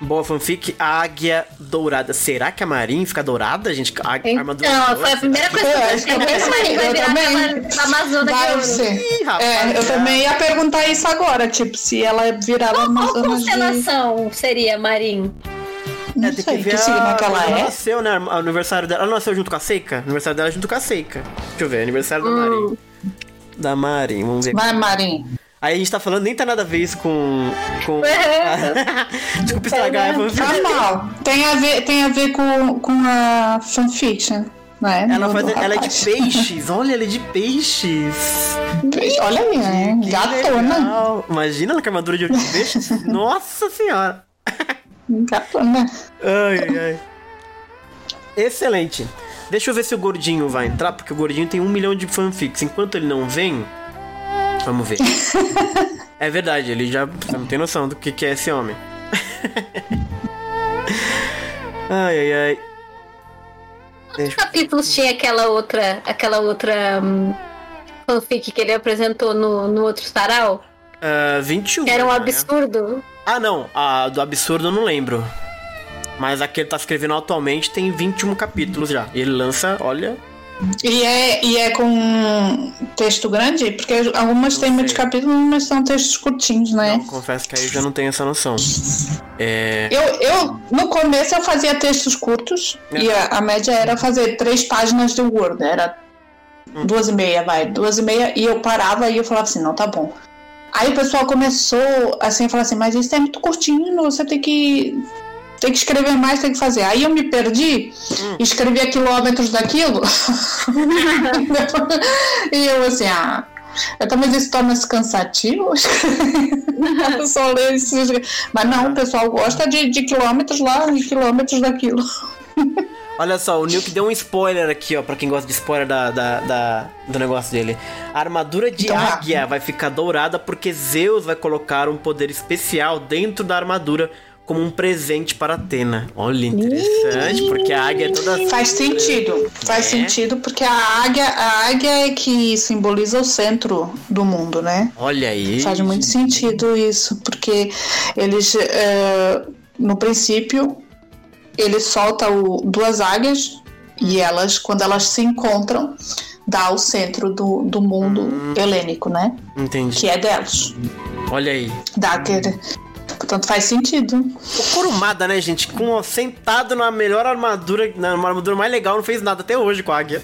Boa fanfic, a águia dourada. Será que a Marin fica dourada, gente? A, a armadura Então, dourada? foi a primeira coisa que eu pensei. Eu vai eu virar também. Amazona de Vai ser. Ih, rapaz, É, eu já. também ia perguntar isso agora, tipo, se ela virava Qual, qual Amazonas de... constelação seria, Marim? Não É, tem sei, que que, ver signo que ela ela é. nasceu, né? O aniversário dela. Ela nasceu junto com a Seika? O aniversário dela é junto com a Seika. Deixa eu ver, aniversário da Marin. Da Marin, vamos ver. Vai, Marim. Aí a gente tá falando, nem tá nada a ver isso com. com... Desculpa estragar a fanfic. Tá mal. Tem a ver, tem a ver com, com a fanfiction, não é? Ela, faz, ela é de peixes, olha, ela é de peixes. Olha aí, né? Gatona. Imagina ela com a armadura de peixes. Nossa senhora. Gatona. Ai, ai, ai. Excelente. Deixa eu ver se o gordinho vai entrar, porque o gordinho tem um milhão de fanfics. Enquanto ele não vem, vamos ver. é verdade, ele já não tem noção do que, que é esse homem. ai, ai, ai. Quantos capítulos tinha aquela outra, aquela outra hum, fanfic que ele apresentou no, no outro sarau? Ah, 21. Que era um né? absurdo. Ah, não. A do absurdo eu não lembro. Mas a que ele tá escrevendo atualmente tem 21 capítulos já. E ele lança, olha. E é, e é com texto grande? Porque algumas Não têm muitos capítulos, mas são textos curtinhos, né? Não, confesso que aí eu já não tenho essa noção. É. Eu, eu, no começo, eu fazia textos curtos É. e a, a média era fazer três páginas de Word. Era Hum. duas e meia, vai, duas e meia, e eu parava e eu falava assim, não, tá bom. Aí o pessoal começou assim a falar assim, mas isso é muito curtinho, você tem que. Tem que escrever mais, tem que fazer. Aí eu me perdi, Hum. escrevia quilômetros daquilo. e eu assim, ah. Eu também isso torna-se cansativo. Só ler isso. Mas não, o pessoal gosta de, de quilômetros lá e quilômetros daquilo. Olha só, o Nilk deu um spoiler aqui, ó, pra quem gosta de spoiler da, da, da- do negócio dele. A armadura de Então, águia vai ficar dourada porque Zeus vai colocar um poder especial dentro da armadura como um presente para Atena. Olha, interessante, porque a águia é toda. Faz sentido. Faz É. sentido porque a águia, a águia é que simboliza o centro do mundo, né? Olha aí. Faz muito sentido isso, porque eles, eh, no princípio, ele solta o- duas águias e elas, quando elas se encontram, dá o centro do, do mundo Hum. helênico, né? Entendi. Que é delas. Olha aí. Dá aquele... Portanto, faz sentido. O Kurumada, né, gente? Com, sentado na melhor armadura, na armadura mais legal, não fez nada até hoje com a águia.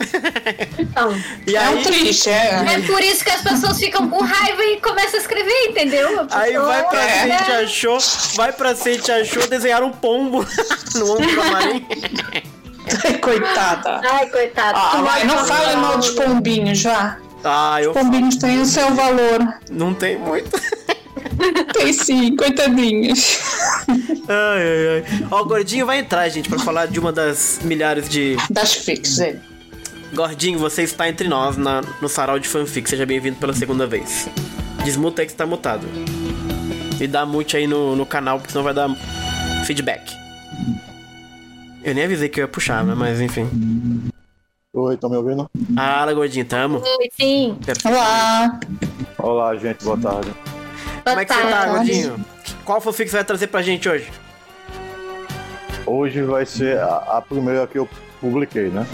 Então, E é aí, um triste, é. é por isso que as pessoas ficam com raiva e começam a escrever, entendeu? Aí vai pra É. frente, achou, vai pra frente, achou, desenharam um pombo no ombro da Marinha. Coitada. Ai, coitado. Ah, vai, não fale mal dos pombinhos já. Ah, eu Os pombinhos têm o seu valor. não tem muito. Tem sim, coitadinhos. Ai, ai, ai. Ó, o Gordinho vai entrar, gente, pra falar de uma das milhares de. Das fix, ele. Gordinho, você está entre nós na, no sarau de fanfic. Seja bem-vindo pela segunda vez. Desmuta aí que está mutado. E dá mute aí no, no canal, porque senão vai dar feedback. Eu nem avisei que eu ia puxar, né? Mas enfim. Oi, estão me ouvindo? Ah, Gordinho, tamo. Oi, sim. Olá. Olá, gente, boa tarde. Como é que você tá, tarde. Gordinho? Qual fanfic você vai trazer pra gente hoje? Hoje vai ser a, a primeira que eu publiquei, né?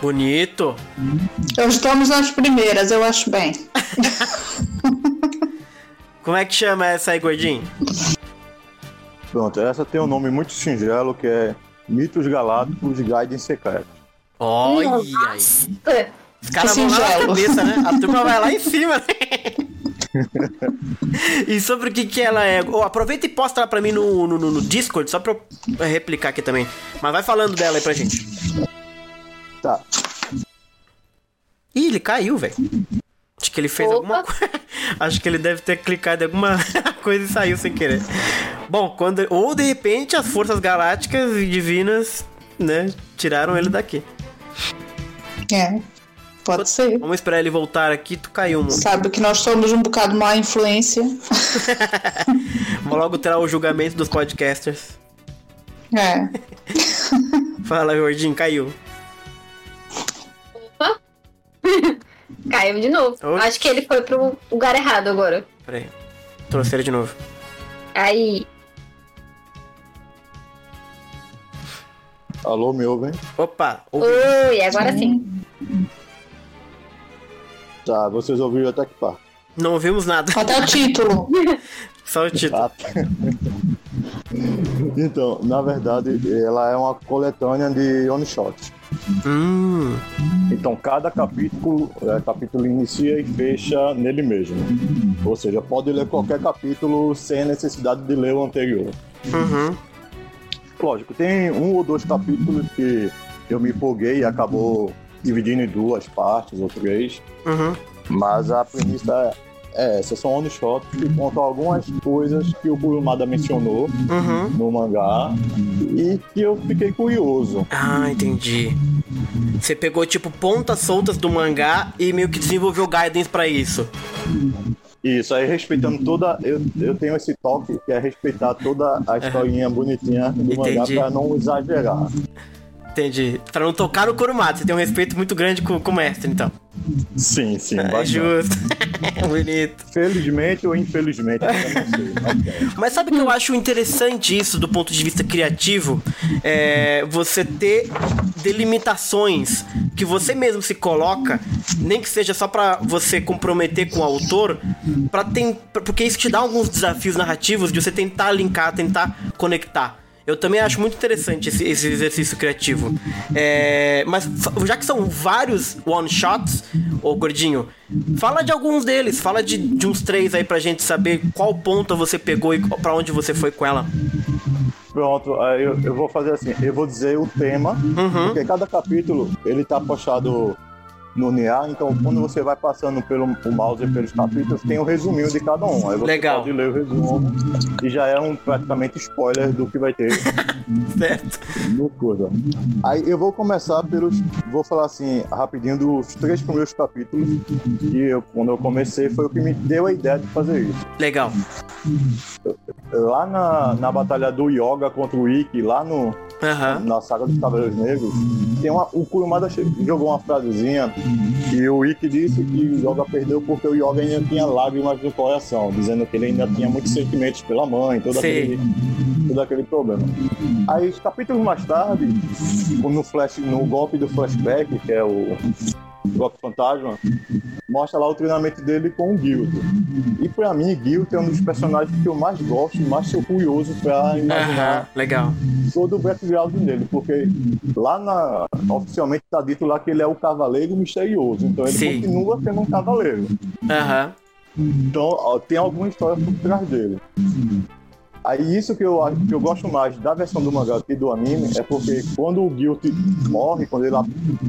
Bonito. Estamos nas primeiras, eu acho bem. Como é que chama essa aí, Gordinho? Pronto, essa tem um nome muito singelo que é Mitos Galácticos Guidem Secreto. Olha aí. Os caras vão lá na cabeça, né? A turma vai lá em cima, né? e sobre o que que ela é. Ô, aproveita e posta ela pra mim no, no, no- no Discord, só pra eu replicar aqui também. Mas vai falando dela aí pra gente. Tá, Ih, ele caiu, velho. Acho que ele fez Opa. alguma coisa. Acho que ele deve ter clicado em alguma coisa e saiu sem querer. Bom, quando. Ou de repente as forças galácticas e divinas, né, tiraram ele daqui. É, pode ser. Vamos esperar ele voltar aqui, tu caiu, mano. Sabe que nós somos um bocado má influência. Logo terá o julgamento dos podcasters. É. Fala, gordinho, caiu. Caiu de novo. Acho que ele foi pro lugar errado agora. Peraí. Trouxe ele de novo. Aí. Alô, me ouvem? Opa, ouvi. Oi, agora sim. Tá, vocês ouviram até que parte? não ouvimos nada. Até o título. Só o título. Ah, então, na verdade, ela é uma coletânea de one shots. Hum, Então, cada capítulo, é, capítulo inicia e fecha nele mesmo. Ou seja, pode ler qualquer capítulo sem a necessidade de ler o anterior. uhum. Lógico, tem um ou dois capítulos que eu me empolguei e acabou dividindo em duas partes ou três. Uhum. Mas a premissa é essa, são one shots que contam algumas coisas que o Kurumada mencionou Uhum. no mangá e que eu fiquei curioso. Ah, entendi. Você pegou, tipo, pontas soltas do mangá e meio que desenvolveu guidance pra isso. Isso, aí respeitando toda. Eu, eu tenho esse toque que é respeitar toda a historinha bonitinha do mangá Entendi. pra não exagerar. Entendi. Pra não tocar no Kurumada. Você tem um respeito muito grande com, com o mestre, então. Sim, sim, É justo. Bonito. Felizmente ou infelizmente, eu não sei. Mas sabe que eu acho interessante isso do ponto de vista criativo? É você ter delimitações que você mesmo se coloca, nem que seja só pra você comprometer com o autor, para porque isso te dá alguns desafios narrativos de você tentar linkar, tentar conectar. Eu também acho muito interessante esse, esse exercício criativo. É, mas já que são vários one-shots, ô Gordinho, fala de alguns deles. Fala de, de uns três aí pra gente saber qual ponta você pegou e pra onde você foi com ela. Pronto, eu, eu vou fazer assim, eu vou dizer o tema, Uhum. porque cada capítulo ele tá postado no NIA, então quando você vai passando pelo o mouse pelos capítulos, tem o resuminho de cada um. Aí você Legal. pode ler o resumo e já é um praticamente spoiler do que vai ter Certo? no coisa. Aí eu vou começar pelos. Vou falar assim, rapidinho, dos três primeiros capítulos. Que eu, quando eu comecei foi o que me deu a ideia de fazer isso. Legal. Lá na, na batalha do Yoga contra o Ikki, lá no, Aham. na saga dos Cavaleiros Negros, tem uma, o Kurumada jogou uma frasezinha e o Ikki disse que o Yoga perdeu porque o Yoga ainda tinha lágrimas no coração, dizendo que ele ainda tinha muitos sentimentos pela mãe, todo, Sim. aquele, todo aquele problema. Aí, capítulos mais tarde, no, flash, no golpe do flashback, que é o golpe fantasma, mostra lá o treinamento dele com o Guild. E pra mim, Guild é um dos personagens que eu mais gosto, mais sou curioso pra Aham. imaginar Legal. todo o background dele, porque lá na oficialmente tá dito lá que ele é o cavaleiro misterioso, então ele Sim. continua sendo um cavaleiro. Aham. Então ó, tem alguma história por trás dele. Aí isso que eu, acho- que eu gosto mais da versão do mangá e do anime é porque quando o Guilt morre, quando ele,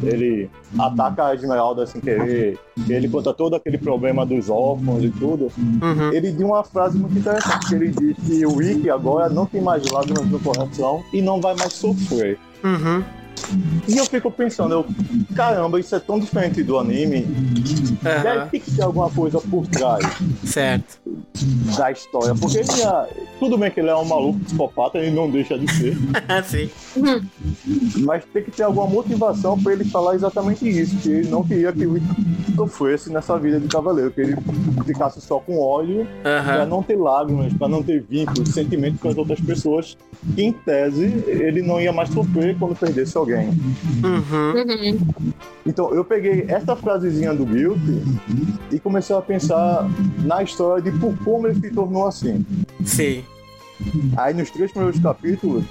ele ataca a Esmeralda sem querer, ele conta todo aquele problema dos órfãos e tudo, Uhum. ele diz uma frase muito interessante, que ele diz que o Ikki agora não tem mais lágrimas no coração e não vai mais sofrer. Uhum. E eu fico pensando, eu, caramba, isso é tão diferente do anime. Aham. Deve ter que ter alguma coisa por trás Certo. da história. Porque ele é, tudo bem que ele é um maluco psicopata, ele não deixa de ser. Sim. mas tem que ter alguma motivação pra ele falar exatamente isso. Que ele não queria que o Ito sofresse nessa vida de cavaleiro. Que ele ficasse só com óleo pra Aham. não ter lágrimas, pra não ter vínculos, sentimentos com as outras pessoas. Que em tese ele não ia mais sofrer quando perdesse alguém. Uhum. Uhum. Então eu peguei essa frasezinha do Guilt e comecei a pensar na história de por como ele se tornou assim. Sim. Aí nos três primeiros capítulos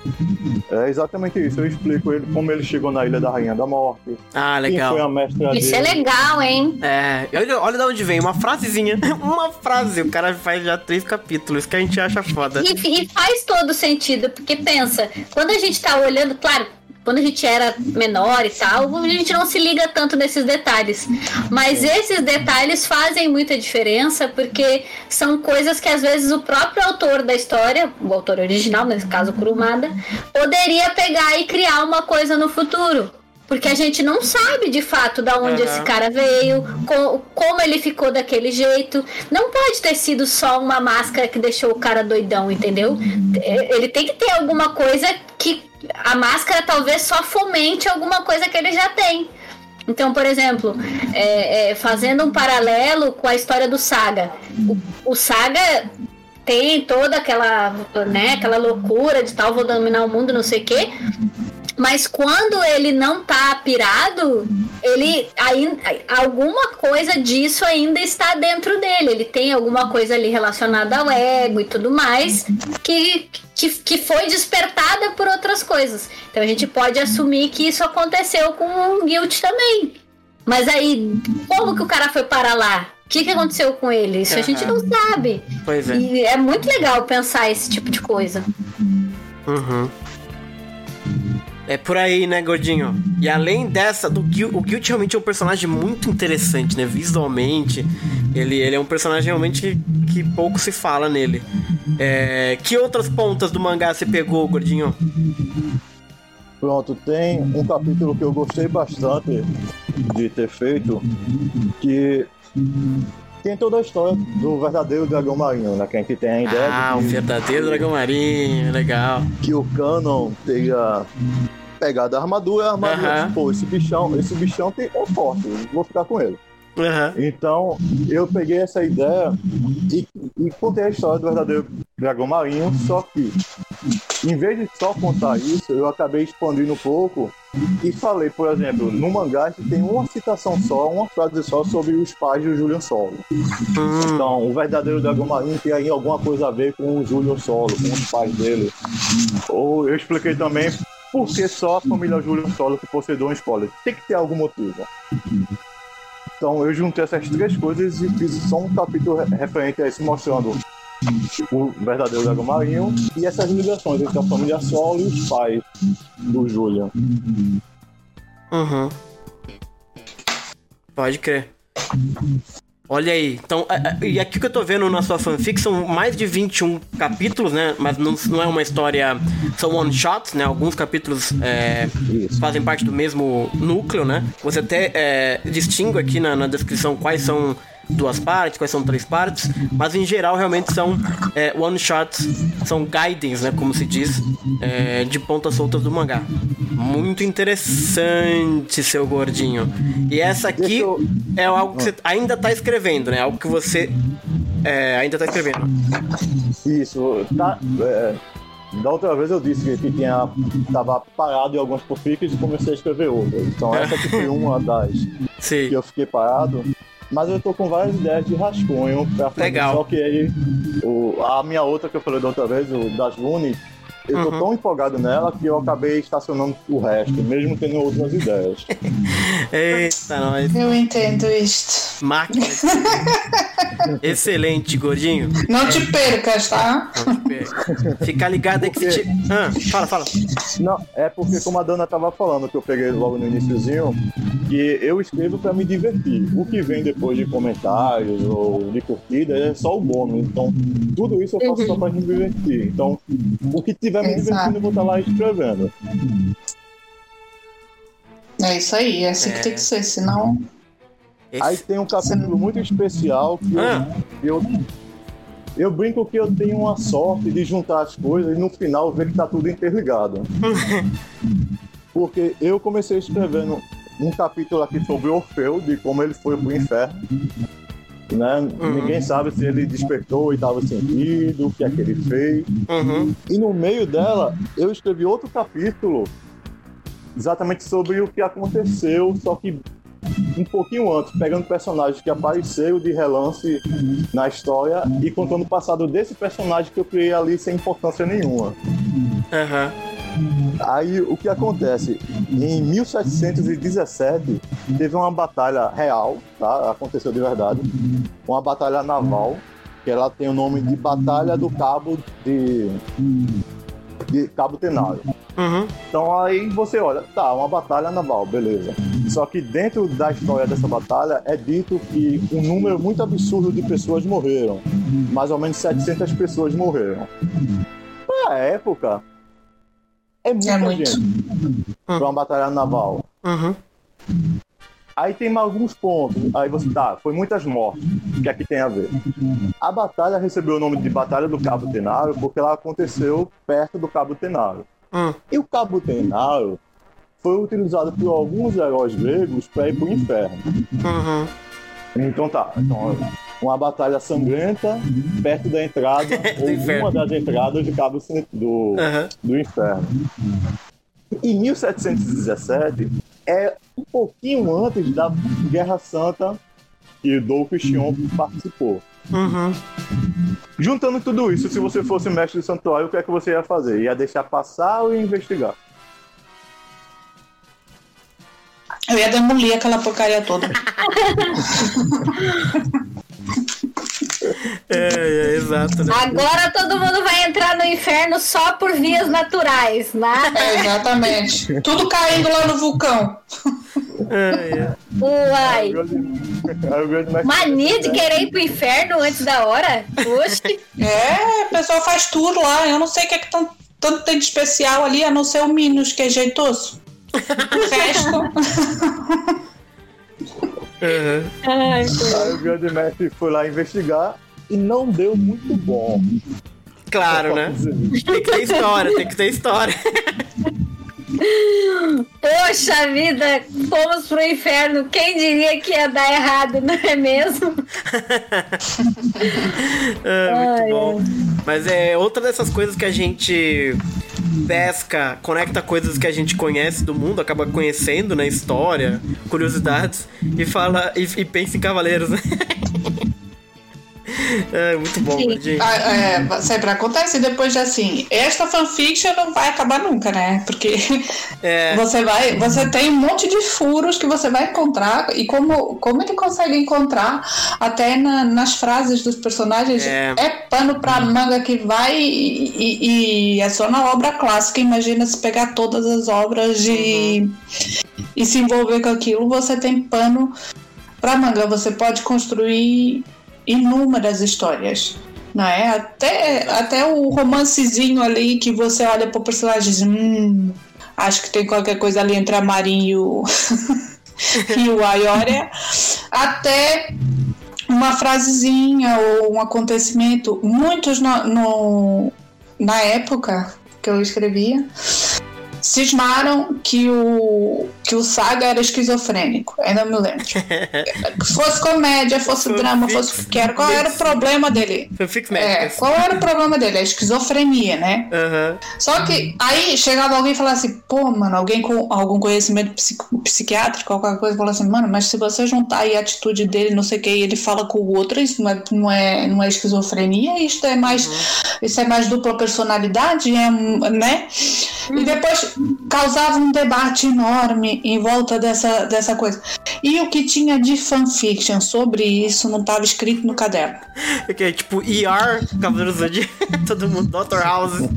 é exatamente isso. Eu explico ele como ele chegou na Ilha da Rainha da Morte, Ah, quem foi a legal. mestra Isso é dele. legal, hein? É, olha, olha de onde vem, uma frasezinha. Uma frase, o cara faz já três capítulos, que a gente acha foda. E, e faz todo sentido, porque pensa, quando a gente tá olhando, claro, quando a gente era menor e tal, a gente não se liga tanto nesses detalhes. Mas esses detalhes fazem muita diferença, porque são coisas que às vezes o próprio autor da história, o autor original, nesse caso Kurumada, poderia pegar e criar uma coisa no futuro. Porque a gente não sabe de fato da onde Aham. esse cara veio, co- como ele ficou daquele jeito. Não pode ter sido só uma máscara que deixou o cara doidão, entendeu? Ele tem que ter alguma coisa a máscara talvez só fomente alguma coisa que ele já tem. Então, por exemplo, é, é, fazendo um paralelo com a história do Saga. O, o Saga tem toda aquela, né, aquela loucura de tal, vou dominar o mundo, não sei o quê. Mas quando ele não tá pirado, ele ainda alguma coisa disso ainda está dentro dele. Ele tem alguma coisa ali relacionada ao ego e tudo mais que, que, que foi despertada por outras coisas. Então a gente pode assumir que isso aconteceu com o Guilt também. Mas aí, como que o cara foi para lá? O que, que aconteceu com ele? Isso a gente não sabe. Pois é. E é muito legal pensar esse tipo de coisa. Uhum. É por aí, né, gordinho? E além dessa, do Guilt, o Guilt realmente é um personagem muito interessante, né? Visualmente, ele, ele é um personagem realmente que, que pouco se fala nele. É, que outras pontas do mangá você pegou, gordinho? Pronto, tem um capítulo que eu gostei bastante de ter feito, que tem toda a história do verdadeiro dragão marinho, né? Que a gente tem a ideia Ah, o verdadeiro dragão marinho, legal. que o Canon teria pegado a armadura, a armadura, Aham. pô, esse bichão, esse bichão tem, é forte, vou ficar com ele. Aham. Então, eu peguei essa ideia e, e contei a história do verdadeiro dragão marinho, só que, em vez de só contar isso, eu acabei expandindo um pouco e falei, por exemplo, no mangá tem uma citação só, uma frase só sobre os pais do Julian Solo. Então, o verdadeiro dragão marinho tem aí alguma coisa a ver com o Julian Solo, com os pais dele. Ou eu expliquei também por que só a família Julian Solo que possuidou um spoiler. Tem que ter algum motivo. Então eu juntei essas três coisas e fiz só um capítulo re- referente a isso, mostrando o verdadeiro dragão marinho e essas ligações entre a família Solo e os pais do Julian. Uhum. Pode crer. Olha aí, então, a- a- e aqui que eu tô vendo na sua fanfic são mais de 21 capítulos, né? Mas não, não é uma história. São one shots, né? Alguns capítulos é, fazem parte do mesmo núcleo, né? Você até é, distingue aqui na, na descrição quais são duas partes, quais são três partes, mas em geral realmente são é, one shots, são guidings, né? Como se diz, é, de pontas soltas do mangá. Muito interessante, seu gordinho. E essa aqui eu- é algo que você ainda tá escrevendo, né? Algo que você é, ainda tá escrevendo. Isso, tá. é, da outra vez eu disse que, que tinha, tava parado em algumas fanfics e comecei a escrever outras. Então essa aqui foi uma das que Sim. eu fiquei parado. Mas eu tô com várias ideias de rascunho pra fazer. Legal. Só que aí, o, a minha outra que eu falei da outra vez, o das Lune, eu tô Uhum. tão empolgado nela que eu acabei estacionando o resto, mesmo tendo outras ideias. Eita, nós. Eu entendo isto. Máquina. Excelente, gordinho. Não te percas, tá? Fica ligado aí que se te... Ah, fala, fala. Não, é porque como a Dana tava falando, que eu peguei logo no iníciozinho, que eu escrevo pra me divertir. O que vem depois de comentários ou de curtida é só o bônus. Então, tudo isso eu faço só pra me divertir. Então, o que tiver me Exato. divertindo, eu vou estar lá escrevendo. É isso aí, é assim É. que tem que ser, senão. Aí Esse... tem um capítulo muito especial que eu- Ah. eu, eu brinco que eu tenho uma sorte de juntar as coisas e no final ver que tá tudo interligado. Porque eu comecei escrevendo um capítulo aqui sobre Orfeu, de como ele foi pro inferno. Né? Ninguém sabe se ele despertou o oitavo sentido, o que é que ele fez. Uhum. E no meio dela, eu escrevi outro capítulo exatamente sobre o que aconteceu, só que um pouquinho antes, pegando personagens que apareceram de relance na história e contando o passado desse personagem que eu criei ali sem importância nenhuma. Aham. Aí o que acontece? Em 1717 teve uma batalha real, tá? Aconteceu de verdade. Uma batalha naval, que ela tem o nome de Batalha do Cabo de, de Cabo Tenário. Uhum. Então aí você olha, tá, uma batalha naval, beleza. Só que dentro da história dessa batalha é dito que um número muito absurdo de pessoas morreram. Mais ou menos 700 pessoas morreram. Na época, é muita É muito. gente pra uma batalha naval. Uhum. Aí tem alguns pontos. Aí você tá, foi muitas mortes. O que é que tem a ver? A batalha recebeu o nome de Batalha do Cabo Tenário porque ela aconteceu perto do Cabo Tenário. Hum. E o Cabo Tenário foi utilizado por alguns heróis gregos para ir pro inferno. Uhum. Então tá, então, uma batalha sangrenta perto da entrada, ou inferno. uma das entradas de Cabo do, Aham. do inferno. em 1717 é um pouquinho antes da Guerra Santa que Dolph Chion participou. Uhum. Juntando tudo isso, se você fosse mestre do santuário, o que é que você ia fazer? Ia deixar passar ou ia investigar? Eu ia demolir aquela porcaria toda. É, é, exato, né? Agora todo mundo vai entrar no inferno só por vias naturais, nada. É, exatamente. Tudo caindo lá no vulcão. É, é. Uai. Grande mestre- Mania de querer ir pro inferno antes da hora? Oxe. É, o pessoal faz tudo lá. Eu não sei o que é que tão- tanto tem de especial ali, a não ser o Minos, que é jeitoso. O resto. Uhum. Ai, Aí o grande mestre foi lá investigar e não deu muito bom. Claro, né? Tem que ter história, tem que ter história. Poxa vida, fomos pro inferno. Quem diria que ia dar errado, não é mesmo? É, muito Ai, bom. Mas é outra dessas coisas que a gente pesca, conecta coisas que a gente conhece do mundo, acaba conhecendo na história, curiosidades, e fala e, e pensa em cavaleiros, né? É muito bom, gente. Ah, é, sempre acontece depois de assim. Esta fanfiction não vai acabar nunca, né? Porque É, você vai. Você tem um monte de furos que você vai encontrar. E como, como ele consegue encontrar até na- nas frases dos personagens, É. é, pano pra manga que vai e, e- e é só na obra clássica. Imagina se pegar todas as obras e, e se envolver com aquilo, você tem pano pra manga. Você pode construir inúmeras histórias. Não é? Até, até o romancezinho ali que você olha pro personagem e diz, hum, acho que tem qualquer coisa ali entre a Marin e o, e o Ayoria, até uma frasezinha ou um acontecimento. Muitos no, no- na época que eu escrevia cismaram que o, que o Saga era esquizofrênico. Ainda me lembro. fosse comédia, fosse drama, fosse o que era. Qual era o problema dele? É, qual era o problema dele? A esquizofrenia, né? Aham. Só que aí chegava alguém e falava assim, pô, mano, alguém com algum conhecimento psiquiátrico, qualquer coisa, falava assim, mano, mas se você juntar aí a atitude dele, não sei o que, e ele fala com o outro, isso não é, não é, não é esquizofrenia, isso é mais, isso é mais dupla personalidade, é, né? E depois causava um debate enorme em volta dessa, dessa coisa. E o que tinha de fanfiction sobre isso não estava escrito no caderno. Que é tipo ER, Cavaleiros do Zodíaco, todo mundo, Dr. House.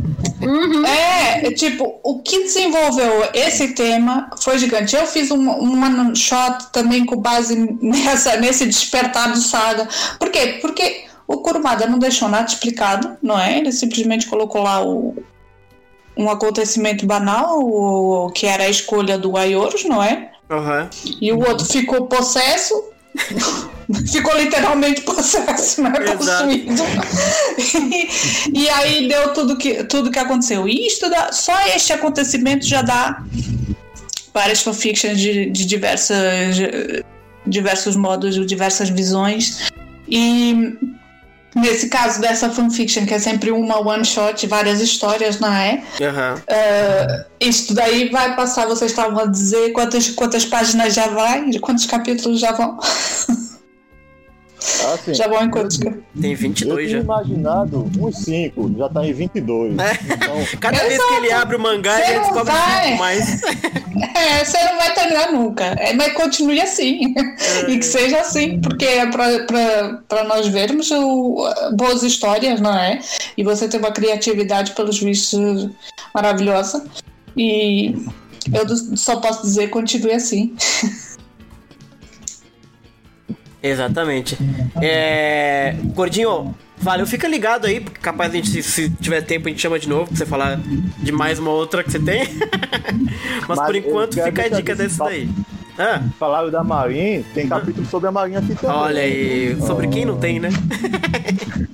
É, é, tipo, o que desenvolveu esse tema foi gigante. Eu fiz um, um one shot também com base nessa, nesse despertar do saga. Por quê? Porque o Kurumada não deixou nada explicado, não é? Ele simplesmente colocou lá o, um acontecimento banal, que era a escolha do Ayorus, não é? Aham. E o outro ficou possesso. ficou literalmente possesso, né? Possuído. E, e aí deu tudo que, tudo que aconteceu. E isto dá, só este acontecimento já dá várias fanfictions de, de diversas, diversos modos, de diversas visões. E nesse caso dessa fanfiction, que é sempre uma one shot, várias histórias, não é? Aham. Uh, isto daí vai passar, vocês estavam a dizer quantas, quantas páginas já vai, quantos capítulos já vão, Assim, já vão em capítulos. Tem eu 22 tinha já. imaginado uns 5, já tá em 22. Então, Cada vez que ele abre o mangá, Você ele descobre vai. cinco mais. É, você não vai terminar nunca, é, mas continue assim, e que seja assim, porque é para nós vermos o, boas histórias, não é? E você tem uma criatividade, pelos vistos, maravilhosa, e eu só posso dizer, continue assim. Exatamente. É... Gordinho, valeu, fica ligado aí, porque capaz a gente, se, tiver tempo, a gente chama de novo pra você falar de mais uma outra que você tem. Mas, Mas por enquanto fica a dica desse daí. Ah, falaram da Marinha, tem capítulo sobre a Marinha aqui também. olha aí, sobre quem não tem, né?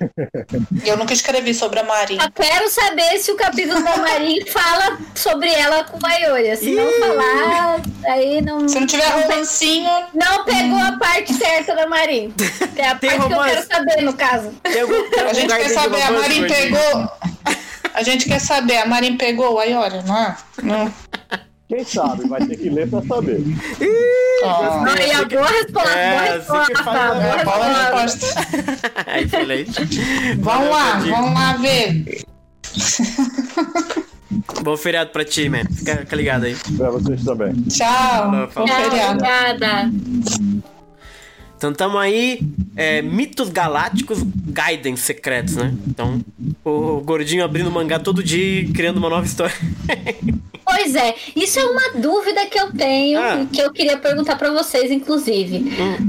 Eu nunca escrevi sobre a Marinha. Eu quero saber se o capítulo da Marin fala sobre ela com a Ioria. Se não falar, aí não. Se não tiver não, romancinho, não pegou a parte certa da Marin. Que é a Tem parte que eu romance? quero saber, no caso. Tem a gente quer saber, a romance, Marin Gordinho? pegou. A gente quer saber, a Marin pegou o Ayora, não é? Não. Quem sabe vai ter que ler pra saber. Ó, Aí a boa resposta, É, boa você que resposta, faz- boa é, boa resposta. resposta. Excelente. Vamos lá, vamos lá ver. Bom feriado pra ti, man. Fica, fica ligado aí. Pra vocês também. Tchau. Falou, Bom Tchau, feriado. Obrigada. Então tamo aí, é, mitos galácticos, guidance secretos, né? Então, o gordinho abrindo mangá todo dia e criando uma nova história. Pois é, isso é uma dúvida que eu tenho Ah. que eu queria perguntar pra vocês, inclusive.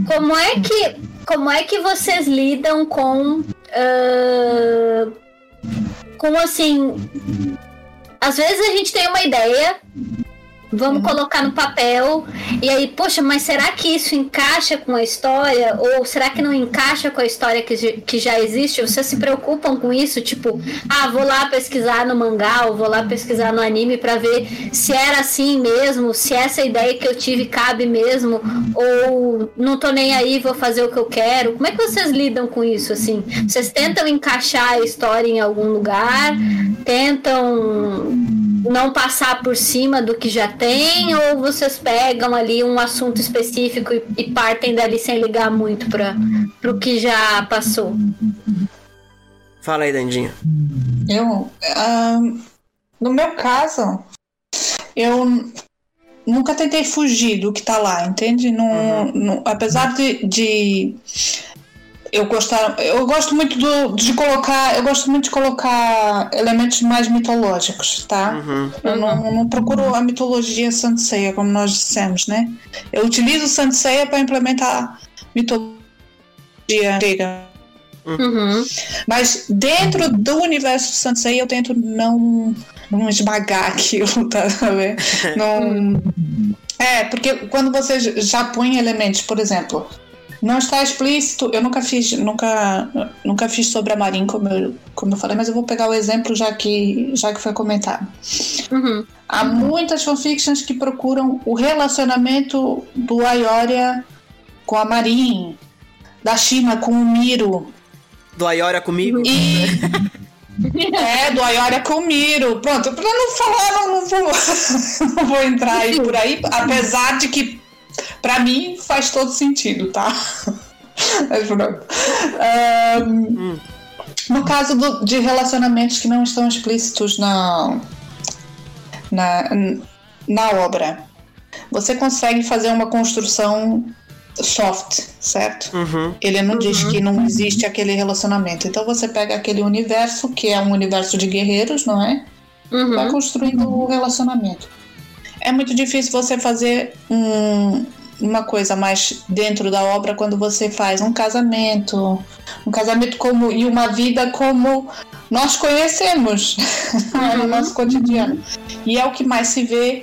Como é que como é que vocês lidam com ah, com assim, às vezes a gente tem uma ideia, vamos colocar no papel e aí, poxa, mas será que isso encaixa com a história ou será que não encaixa com a história que, já- que já existe? Vocês se preocupam com isso, tipo, ah, vou lá pesquisar no mangá ou vou lá pesquisar no anime pra ver se era assim mesmo, se essa ideia que eu tive cabe mesmo ou não tô nem aí, vou fazer o que eu quero. Como é que vocês lidam com isso assim? Vocês tentam encaixar a história em algum lugar? Tentam não passar por cima do que já tem ou vocês pegam ali um assunto específico e, e partem dali sem ligar muito para o que já passou? Fala aí, Dandinho. Eu, ahn, no meu caso, eu nunca tentei fugir do que tá lá, entende? Não, não- apesar de, de eu gostar, eu gosto muito do- de colocar, eu gosto muito de colocar elementos mais mitológicos, tá? Uhum. Eu não, não procuro a mitologia Sanseia, como nós dissemos, né? Eu utilizo Sanseia para implementar mitologia grega. Uhum. Mas dentro do universo Sansei eu tento não, não esmagar aquilo, tá? Não... É, porque quando você já põe elementos, por exemplo, não está explícito, eu nunca fiz, nunca, nunca fiz sobre a Marin, como eu, como eu falei, mas eu vou pegar o exemplo já que, já que foi comentado. Uhum. Há muitas fanfictions que procuram o relacionamento do Ayoria com a Marin, da Shima com o Miro, Do Ayora comigo? e. É, do Ayoria com o Miro. Pronto, pra não falar, não, não vou, não vou entrar aí por aí, apesar de que pra mim faz todo sentido, tá? Mas pronto. Ahn, No caso do- de relacionamentos que não estão explícitos na, na, na obra, você consegue fazer uma construção soft, certo? Uhum. Ele não diz que não existe aquele relacionamento. Então você pega aquele universo, que é um universo de guerreiros, não é? Vai Uhum. construindo o relacionamento. É muito difícil você fazer um- uma coisa mais dentro da obra quando você faz um casamento, um casamento como e uma vida como nós conhecemos no nosso cotidiano. E é o que mais se vê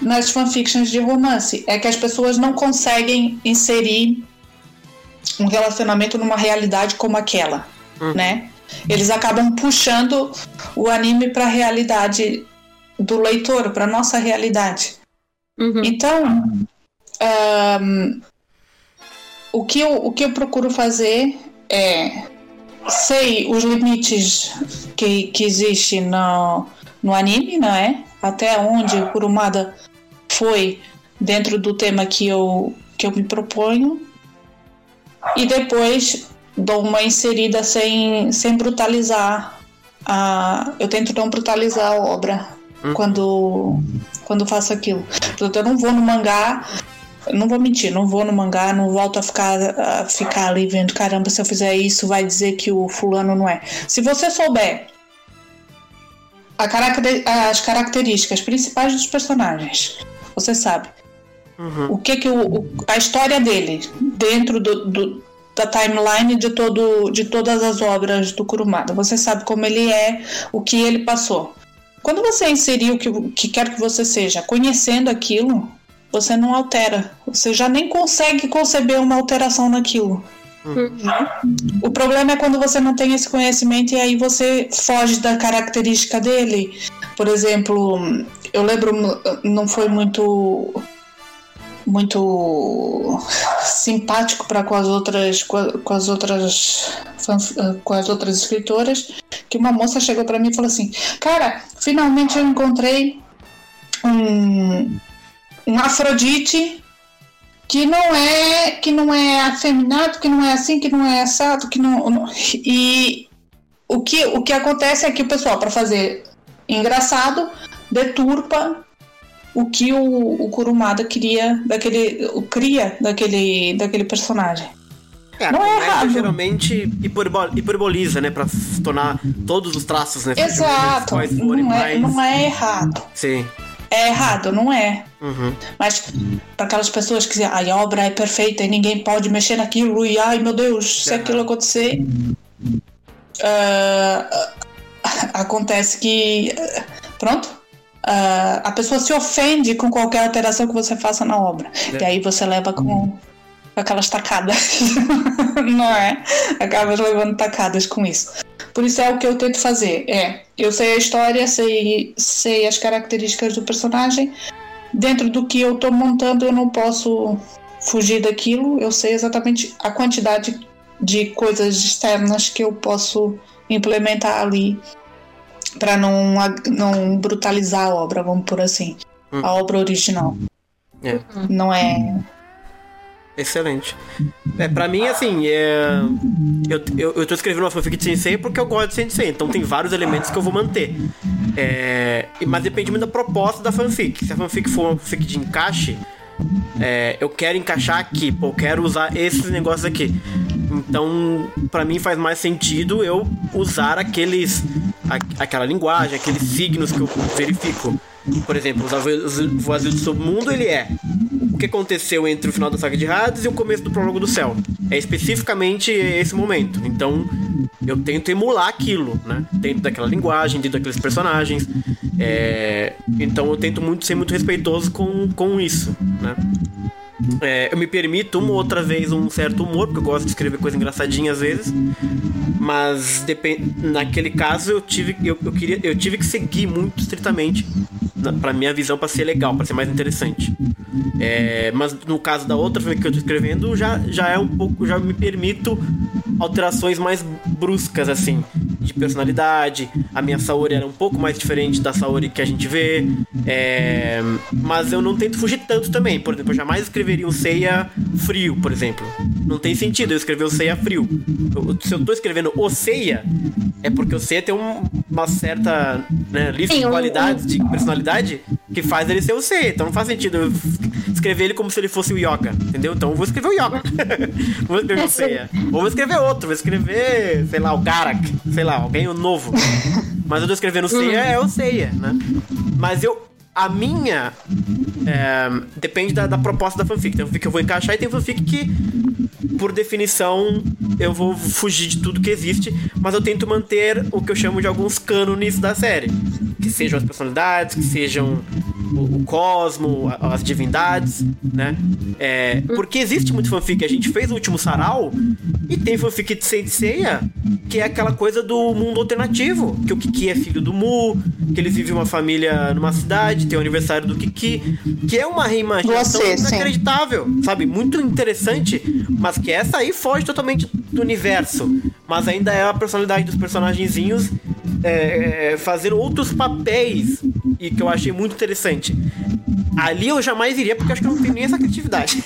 nas fanfictions de romance, é que as pessoas não conseguem inserir um relacionamento numa realidade como aquela, né? Eles acabam puxando o anime para a realidade do leitor, para nossa realidade. Uhum. Então, ahn, o, que eu, o que eu procuro fazer é sei os limites que, que existe no, no anime, não é? Até onde o Kurumada foi dentro do tema que eu, que eu me proponho. E depois dou uma inserida sem, sem brutalizar. A, eu tento não brutalizar a obra quando, quando faço aquilo. Portanto, eu não vou no mangá, não vou mentir, não vou no mangá, não volto a ficar, a ficar ali vendo, caramba, se eu fizer isso, vai dizer que o fulano não é. Se você souber caracter, as características principais dos personagens, você sabe. O que que o, o- a história dele dentro do, do- da timeline de todo de todas as obras do Kurumada. Você sabe como ele é, o que ele passou. Quando você inserir o que, o que quer que você seja, conhecendo aquilo, você não altera. Você já nem consegue conceber uma alteração naquilo. O problema é quando você não tem esse conhecimento e aí você foge da característica dele. Por exemplo, eu lembro, não foi muito muito simpático para com as outras com as outras fanf- com as outras escritoras que uma moça chegou para mim e falou assim cara finalmente eu encontrei um, um Afrodite que não é que não é afeminado, que não é assim, que não é assado, que não e o que o que acontece é que o pessoal para fazer engraçado deturpa o que o, o Kurumada queria daquele o cria daquele daquele personagem. É, Não é errado. geralmente hiperbo- hiperboliza, né? Pra se tornar todos os traços, né? Exato, quais forem não é, mais- não é errado. Sim. É errado, não é. Uhum. Mas para aquelas pessoas que dizem, ai, a obra é perfeita e ninguém pode mexer naquilo, e ai meu Deus, se Aham. aquilo acontecer. ah, acontece que. ah, Pronto. Ah, a pessoa se ofende com qualquer alteração que você faça na obra. É. E aí você leva com aquelas tacadas. não é? Acabas levando tacadas com isso. Por isso é o que eu tento fazer. É, eu sei a história, sei, sei as características do personagem. Dentro do que eu estou montando, eu não posso fugir daquilo. Eu sei exatamente a quantidade de coisas externas que eu posso implementar ali para não, não brutalizar a obra, vamos por assim. Hum. A obra original. É. Não é. Excelente. É, pra mim, assim, é... eu, eu, eu tô escrevendo uma fanfic de Sensei porque eu gosto de Sensei, então tem vários elementos que eu vou manter. É... Mas depende muito da proposta da fanfic. Se a fanfic for uma fanfic de encaixe, é, eu quero encaixar aqui, pô, eu quero usar esses negócios aqui. Então, pra mim faz mais sentido eu usar aqueles a- aquela linguagem, aqueles signos que eu verifico. Por exemplo, o Vazio do Submundo, ele é o que aconteceu entre o final da saga de Hades e o começo do prólogo do céu. É especificamente esse momento. Então, eu tento emular aquilo, né? Dentro daquela linguagem, dentro daqueles personagens. É, Então, eu tento muito ser muito respeitoso com, com isso, né? É, eu me permito uma ou outra vez um certo humor, porque eu gosto de escrever coisa engraçadinha às vezes. Mas naquele caso eu tive, eu, eu queria, eu tive que seguir muito estritamente na, pra minha visão pra ser legal, pra ser mais interessante. É, mas no caso da outra que eu tô escrevendo, já, já é um pouco. Já me permito alterações mais bruscas, assim, de personalidade. A minha Saori era um pouco mais diferente da Saori que a gente vê. é, mas eu não tento fugir tanto também. Por exemplo, eu jamais escreveria um Seiya frio, por exemplo. Não tem sentido eu escrever o Seiya frio. Eu- se eu tô escrevendo o Seiya, é porque o Seiya tem um- uma certa né, lista Sim, de um- qualidades, de personalidade, que faz ele ser o Seiya. Então não faz sentido eu escrever ele como se ele fosse o Yoga, entendeu? Então eu vou escrever o Yoga. Vou escrever o Seiya. Ou vou escrever outro, vou escrever, sei lá, o Garak, sei lá, alguém novo. Mas eu tô escrevendo o Seiya, é o Seiya, né? Mas eu. A minha. é, depende da, da proposta da fanfic. Tem fanfic que eu vou encaixar e tem fanfic que, por definição, eu vou fugir de tudo que existe. Mas eu tento manter o que eu chamo de alguns cânones da série. Que sejam as personalidades, que sejam o, o cosmo, a- as divindades, né? É, porque existe muito fanfic. A gente fez o último sarau e tem fanfic de Saint Seiya, que é aquela coisa do mundo alternativo. Que o Kiki é filho do Mu, que eles vivem uma família numa cidade, tem o aniversário do Kiki, que é uma reimaginação Você, sim. inacreditável, sabe? Muito interessante, mas que essa aí foge totalmente do universo. Mas ainda é a personalidade dos personagenzinhos é, é, fazendo outros papéis e que eu achei muito interessante. Ali eu jamais iria porque eu acho que eu não tenho nem essa criatividade.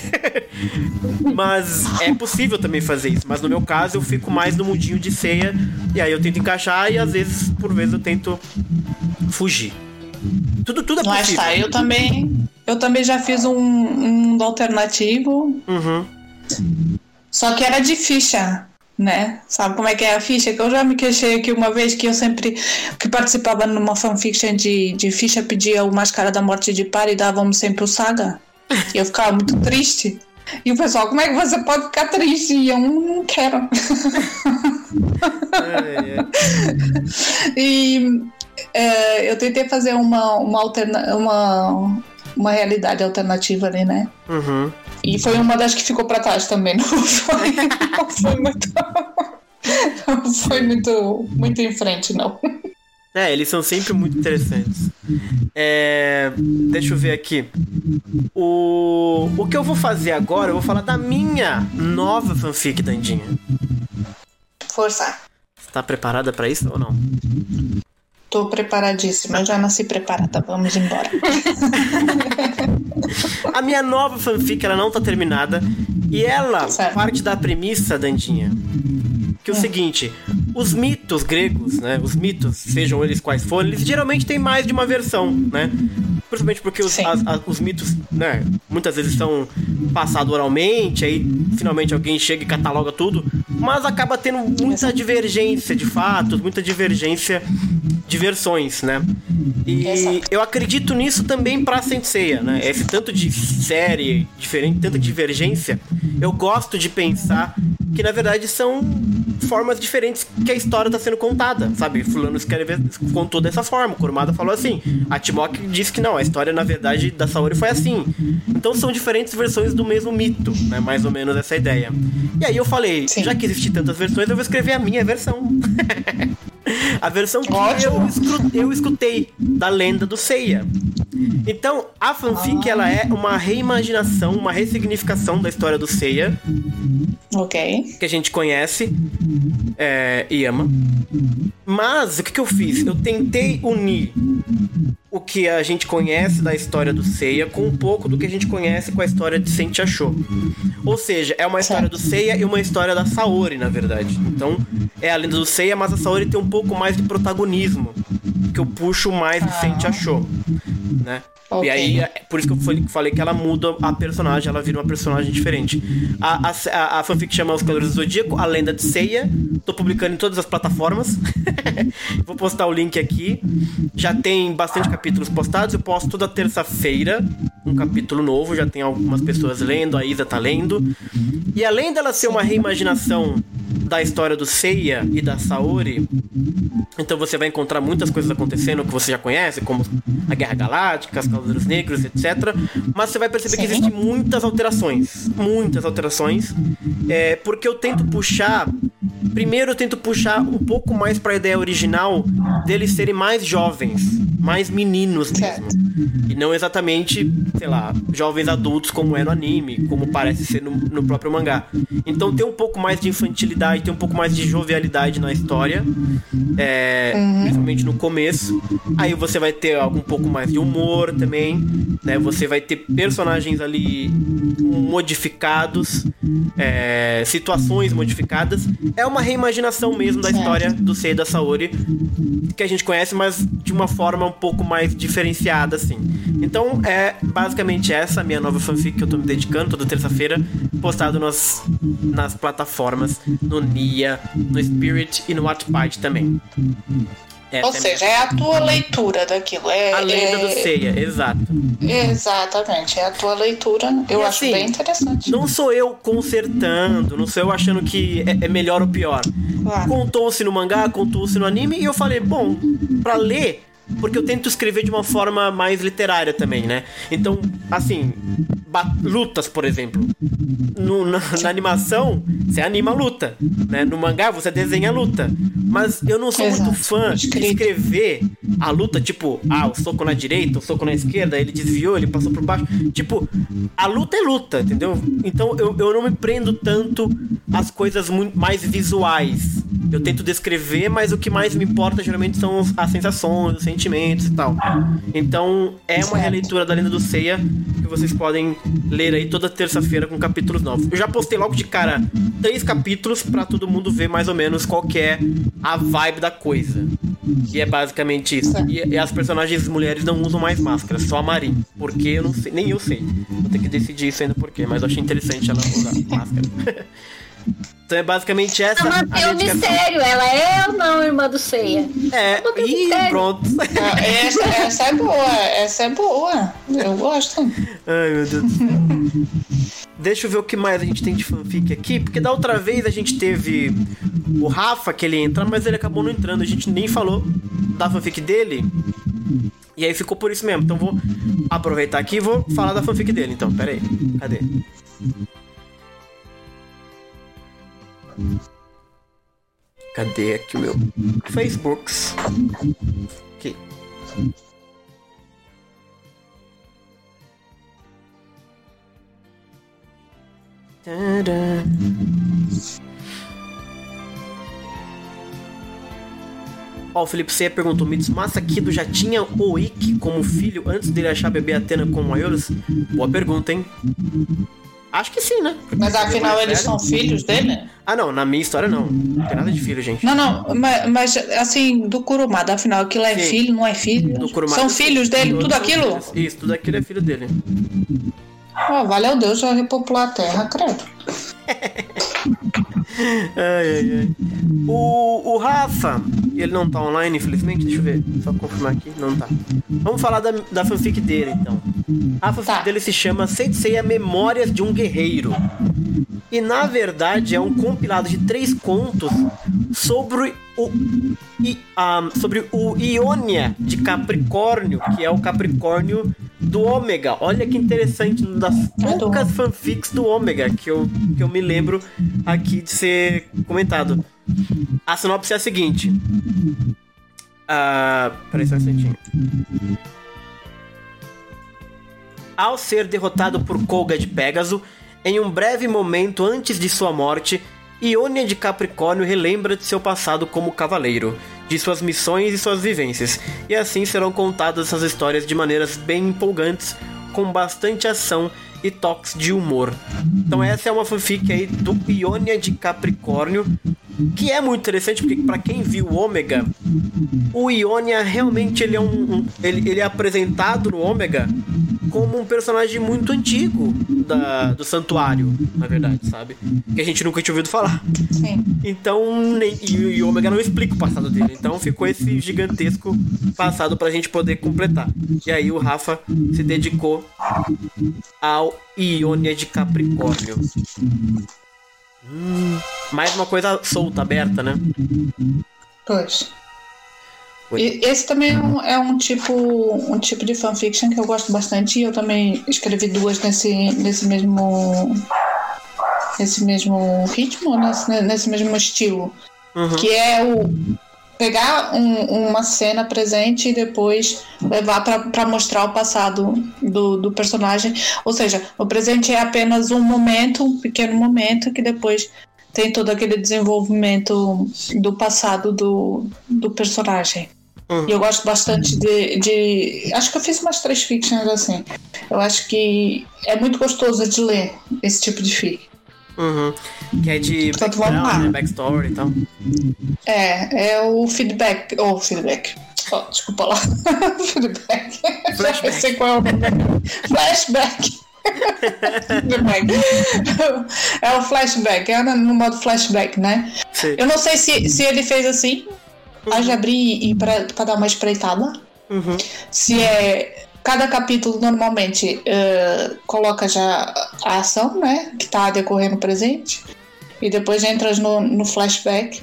mas é possível também fazer isso. Mas no meu caso eu fico mais no mundinho de ceia e aí eu tento encaixar e às vezes, por vezes, eu tento fugir. Tudo, tudo é Lá possível. está, eu também. Eu também já fiz um, um mundo alternativo, Uhum. só que era de ficha, né? Sabe como é que é a ficha? Que eu já me queixei aqui uma vez que eu sempre que participava numa fanfiction de, de ficha, pedia o Máscara da Morte de Par e dávamos sempre o Saga. E eu ficava muito triste. E o pessoal, como é que você pode ficar triste? E eu não quero. É, é. E é, eu tentei fazer uma, uma, alterna uma, uma realidade alternativa ali, né? Uhum. E foi uma das que ficou pra trás também. Não foi, não foi muito. Não foi muito, muito em frente, não. É, eles são sempre muito interessantes. É, deixa eu ver aqui. O, o que eu vou fazer agora, eu vou falar da minha nova fanfic, Dandinha. Força. Você tá preparada pra isso ou não? Tô preparadíssima, já nasci preparada. Vamos embora. A minha nova fanfic, ela não tá terminada. E ela Certo. parte da premissa, Dandinha, que é o seguinte: os mitos gregos, né? Os mitos, sejam eles quais forem, eles geralmente têm mais de uma versão, né? Principalmente porque os, a- os mitos, né? Muitas vezes são passados oralmente, aí finalmente alguém chega e cataloga tudo, mas acaba tendo muita divergência de fatos, muita divergência de versões, né? E Exato. eu acredito nisso também pra Senseiya, né? Esse tanto de série diferente, tanta divergência, eu gosto de pensar que na verdade são formas diferentes que a história tá sendo contada, sabe? Fulano escreve, contou dessa forma, o Kurumada falou assim, a Timok disse que não, a história na verdade da Saori foi assim. Então são diferentes versões do mesmo mito, né? Mais ou menos essa ideia. E aí eu falei, Sim. já que existem tantas versões, eu vou escrever a minha versão. a versão que eu, escru- eu escutei da lenda do Seiya. Então, a fanfic ela é uma reimaginação, uma ressignificação da história do Seiya, ok. que a gente conhece é, e ama. Mas o que, que eu fiz? Eu tentei unir o que a gente conhece da história do Seiya com um pouco do que a gente conhece com a história de Sente Achou. Ou seja, é uma história do Seiya e uma história da Saori, na verdade. Então, é a lenda do Seiya, mas a Saori tem um pouco mais de protagonismo, que eu puxo mais do Sente Achou, né? Ok. E aí, é por isso que eu falei, que ela muda a personagem, ela vira uma personagem diferente. A, a, a, fanfic chama Os Calores do Zodíaco, a lenda de Seiya. Tô publicando em todas as plataformas. Vou postar o link aqui. Já tem bastante capítulos postados. Eu posto toda terça-feira um capítulo novo. Já tem algumas pessoas lendo, a Isa tá lendo. E além dela ser uma reimaginação da história do Seiya e da Saori, então você vai encontrar muitas coisas acontecendo que você já conhece, como a Guerra Galáctica, as Cavaleiros Negros, etc. Mas você vai perceber que Sim. existem muitas alterações. Muitas alterações. É, porque eu tento puxar. Primeiro eu tento puxar um pouco mais pra ideia original deles serem mais jovens, mais meninos mesmo. E não exatamente, sei lá, jovens adultos como é no anime, como parece ser no, no próprio mangá. Então tem um pouco mais de infantilidade, tem um pouco mais de jovialidade na história. É, Principalmente no começo. Aí você vai ter algum pouco mais de humor também. Né? Você vai ter personagens ali modificados, é, situações modificadas. É uma reimaginação mesmo da história do Sei da Saori que a gente conhece, mas de uma forma um pouco mais diferenciada, assim. Então, é basicamente essa a minha nova fanfic que eu tô me dedicando toda terça-feira, postado nas, nas plataformas, no No Spirit e no Wattpad também. Essa Ou é seja, é a tua leitura daquilo. É, a lenda é- do Seiya, exato. Exatamente, é a tua leitura. Eu E acho assim, bem interessante. Não sou eu consertando, não sou eu achando que é, é melhor ou pior. Claro. Contou-se no mangá, contou-se no anime, e eu falei, bom, pra ler, porque eu tento escrever de uma forma mais literária também, né? Então, assim, lutas, por exemplo. No- na, na animação, você anima a luta, né? No mangá, você desenha a luta. Mas eu não sou muito Exato. fã de escrever a luta, tipo, ah, o soco na direita, o soco na esquerda, ele desviou, ele passou por baixo. Tipo, a luta é luta, entendeu? Então eu, eu não me prendo tanto às coisas muito mais visuais. Eu tento descrever, mas o que mais me importa geralmente são as sensações, os sentimentos e tal. Então é uma releitura da Lenda do Seiya que vocês podem ler aí toda terça-feira com capítulos novos. Eu já postei logo de cara três capítulos pra todo mundo ver mais ou menos qual que é a vibe da coisa. E é basicamente isso. E, e as personagens mulheres não usam mais máscara, só a Marin. Porque eu não sei, nem eu sei. Vou ter que decidir isso ainda por quê, mas eu achei interessante ela usar máscara. então é basicamente essa Não, a mantém o mistério. Ela é ou não irmã do Ceia? É, e pronto. Ah, Essa, essa é boa, essa é boa. Eu gosto. Ai, meu Deus do céu. Deixa eu ver o que mais a gente tem de fanfic aqui, porque da outra vez a gente teve o Rafa, que ele ia entrar, mas ele acabou não entrando. A gente nem falou da fanfic dele. E aí ficou por isso mesmo. Então vou aproveitar aqui e vou falar da fanfic dele. Então, pera aí. Cadê? Cadê aqui o meu Facebooks? Aqui. Tadã. Ó, o Felipe C perguntou: Mitsumasa Kido já tinha o Ikki como filho antes dele achar bebê Atena com Aeolus? Boa pergunta, hein? Acho que sim, né? Mas é afinal eles velho- são filhos dele? Ah, não, na minha história não. Não tem nada de filho, gente. Não, não, mas, mas, assim, do Kurumada, afinal, aquilo é Sim. filho, não é filho? Do Kurumada, são filhos dele, tudo aquilo? filhos. Isso, tudo aquilo é filho dele. Oh, valeu Deus, já repopular a terra, credo. Ai, ai, ai. O, o Rafa, ele não tá online, infelizmente. Deixa eu ver, só confirmar aqui. Não tá. Vamos falar da, da fanfic dele, então. A fanfic Tá. dele se chama Senseiya Memórias de um Guerreiro. E na verdade é um compilado de três contos sobre o, I- ah, sobre o Ionia de Capricórnio, que é o Capricórnio do Ômega. Olha que interessante, uma das poucas fanfics do Ômega que eu, que eu me lembro aqui de ser comentado. A sinopse é a seguinte. Ah, peraí só um instantinho. Ao ser derrotado por Koga de Pégaso, em um breve momento antes de sua morte, Ionia de Capricórnio relembra de seu passado como cavaleiro, de suas missões e suas vivências, e assim serão contadas essas histórias de maneiras bem empolgantes, com bastante ação e toques de humor. Então essa é uma fanfic aí do Ionia de Capricórnio, que é muito interessante porque para quem viu o Ômega, o Ionia realmente ele é um, um- ele, ele é apresentado no Ômega como um personagem muito antigo da, do santuário, na verdade, sabe? Que a gente nunca tinha ouvido falar. Sim. Então, nem, e, o Ômega não explica o passado dele. Então ficou esse gigantesco passado pra gente poder completar. E aí o Rafa se dedicou ao Ionia de Capricórnio. Hum, mais uma coisa solta, aberta, né? Pois. Oi. E esse também é um, é um tipo um tipo de fanfiction que eu gosto bastante e eu também escrevi duas nesse, nesse mesmo nesse mesmo ritmo, nesse, nesse mesmo estilo. Uhum. Que é o pegar um- uma cena presente e depois levar para mostrar o passado do, do personagem. Ou seja, o presente é apenas um momento, um pequeno momento, que depois tem todo aquele desenvolvimento do passado do, do personagem. Uhum. E eu gosto bastante de, de. Acho que eu fiz umas três fictions assim. Eu acho que é muito gostoso de ler esse tipo de fic. Uhum. Que é de lá. né? Backstory e tal. É, é o feedback. Ou feedback. Oh, desculpa lá. feedback. Já Flashback. sei qual é o nome. Flashback. É o flashback, é no modo flashback, né? Sim. Eu não sei se, se ele fez assim, haja abrir e pra, pra dar uma espreitada. Uhum. Se é. Cada capítulo normalmente eh, coloca já a ação, né? Que tá decorrendo presente. E depois entras no, no flashback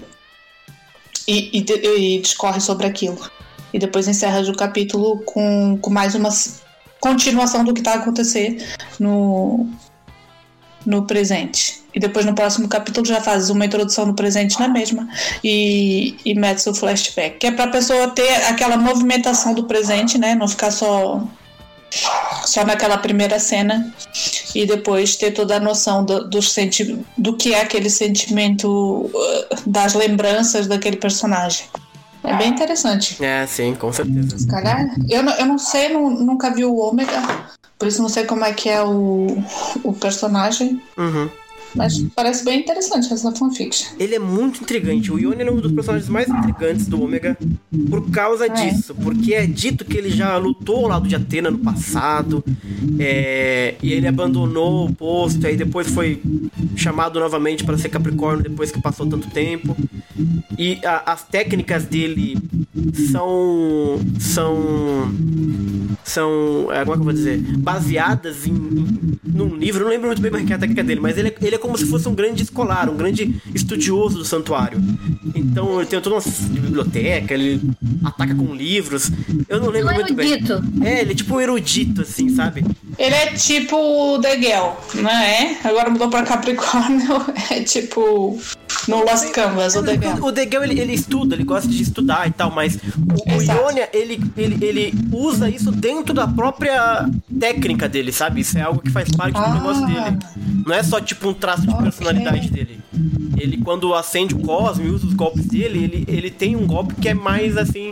e, e, e discorre sobre aquilo. E depois encerras o capítulo com, com mais uma continuação do que tá a acontecer no, no presente. E depois no próximo capítulo já fazes uma introdução no presente na mesma e, e metes o flashback. Que é pra pessoa ter aquela movimentação do presente, né? Não ficar só, só naquela primeira cena e depois ter toda a noção do, do, senti do que é aquele sentimento uh, das lembranças daquele personagem. É bem interessante. É, sim, com certeza. Se calhar, eu não, eu não sei, nu- nunca vi o Ômega, por isso não sei como é que é o, o personagem, Uhum. Mas parece bem interessante essa fanfiction. Ele é muito intrigante. O Yone é um dos personagens mais intrigantes do Ômega por causa disso. Porque é dito que ele já lutou ao lado de Atena no passado. é, e ele abandonou o posto. Aí depois foi chamado novamente para ser Capricórnio depois que passou tanto tempo. E a- as técnicas dele são. são. são. é, como é que eu vou dizer? Baseadas em, em- num livro. Não lembro muito bem como é que é a técnica dele, mas ele é, ele é como se fosse um grande escolar, um grande estudioso do santuário. Então ele tem toda uma biblioteca, ele ataca com livros. Eu não lembro Um muito bem. É, ele é tipo um erudito, assim, sabe? Ele é tipo o Degel, não é? Agora mudou pra Capricórnio, é tipo no Lost Canvas, o Degel. O Degel, ele, ele estuda, ele gosta de estudar e tal, mas o, o. Ionia, ele, ele, ele usa isso dentro da própria técnica dele, sabe? Isso é algo que faz parte do Ah. negócio dele. Não é só tipo um traço de Ok. personalidade dele. ele quando acende o Cosmo e usa os golpes dele, ele, ele tem um golpe que é mais assim,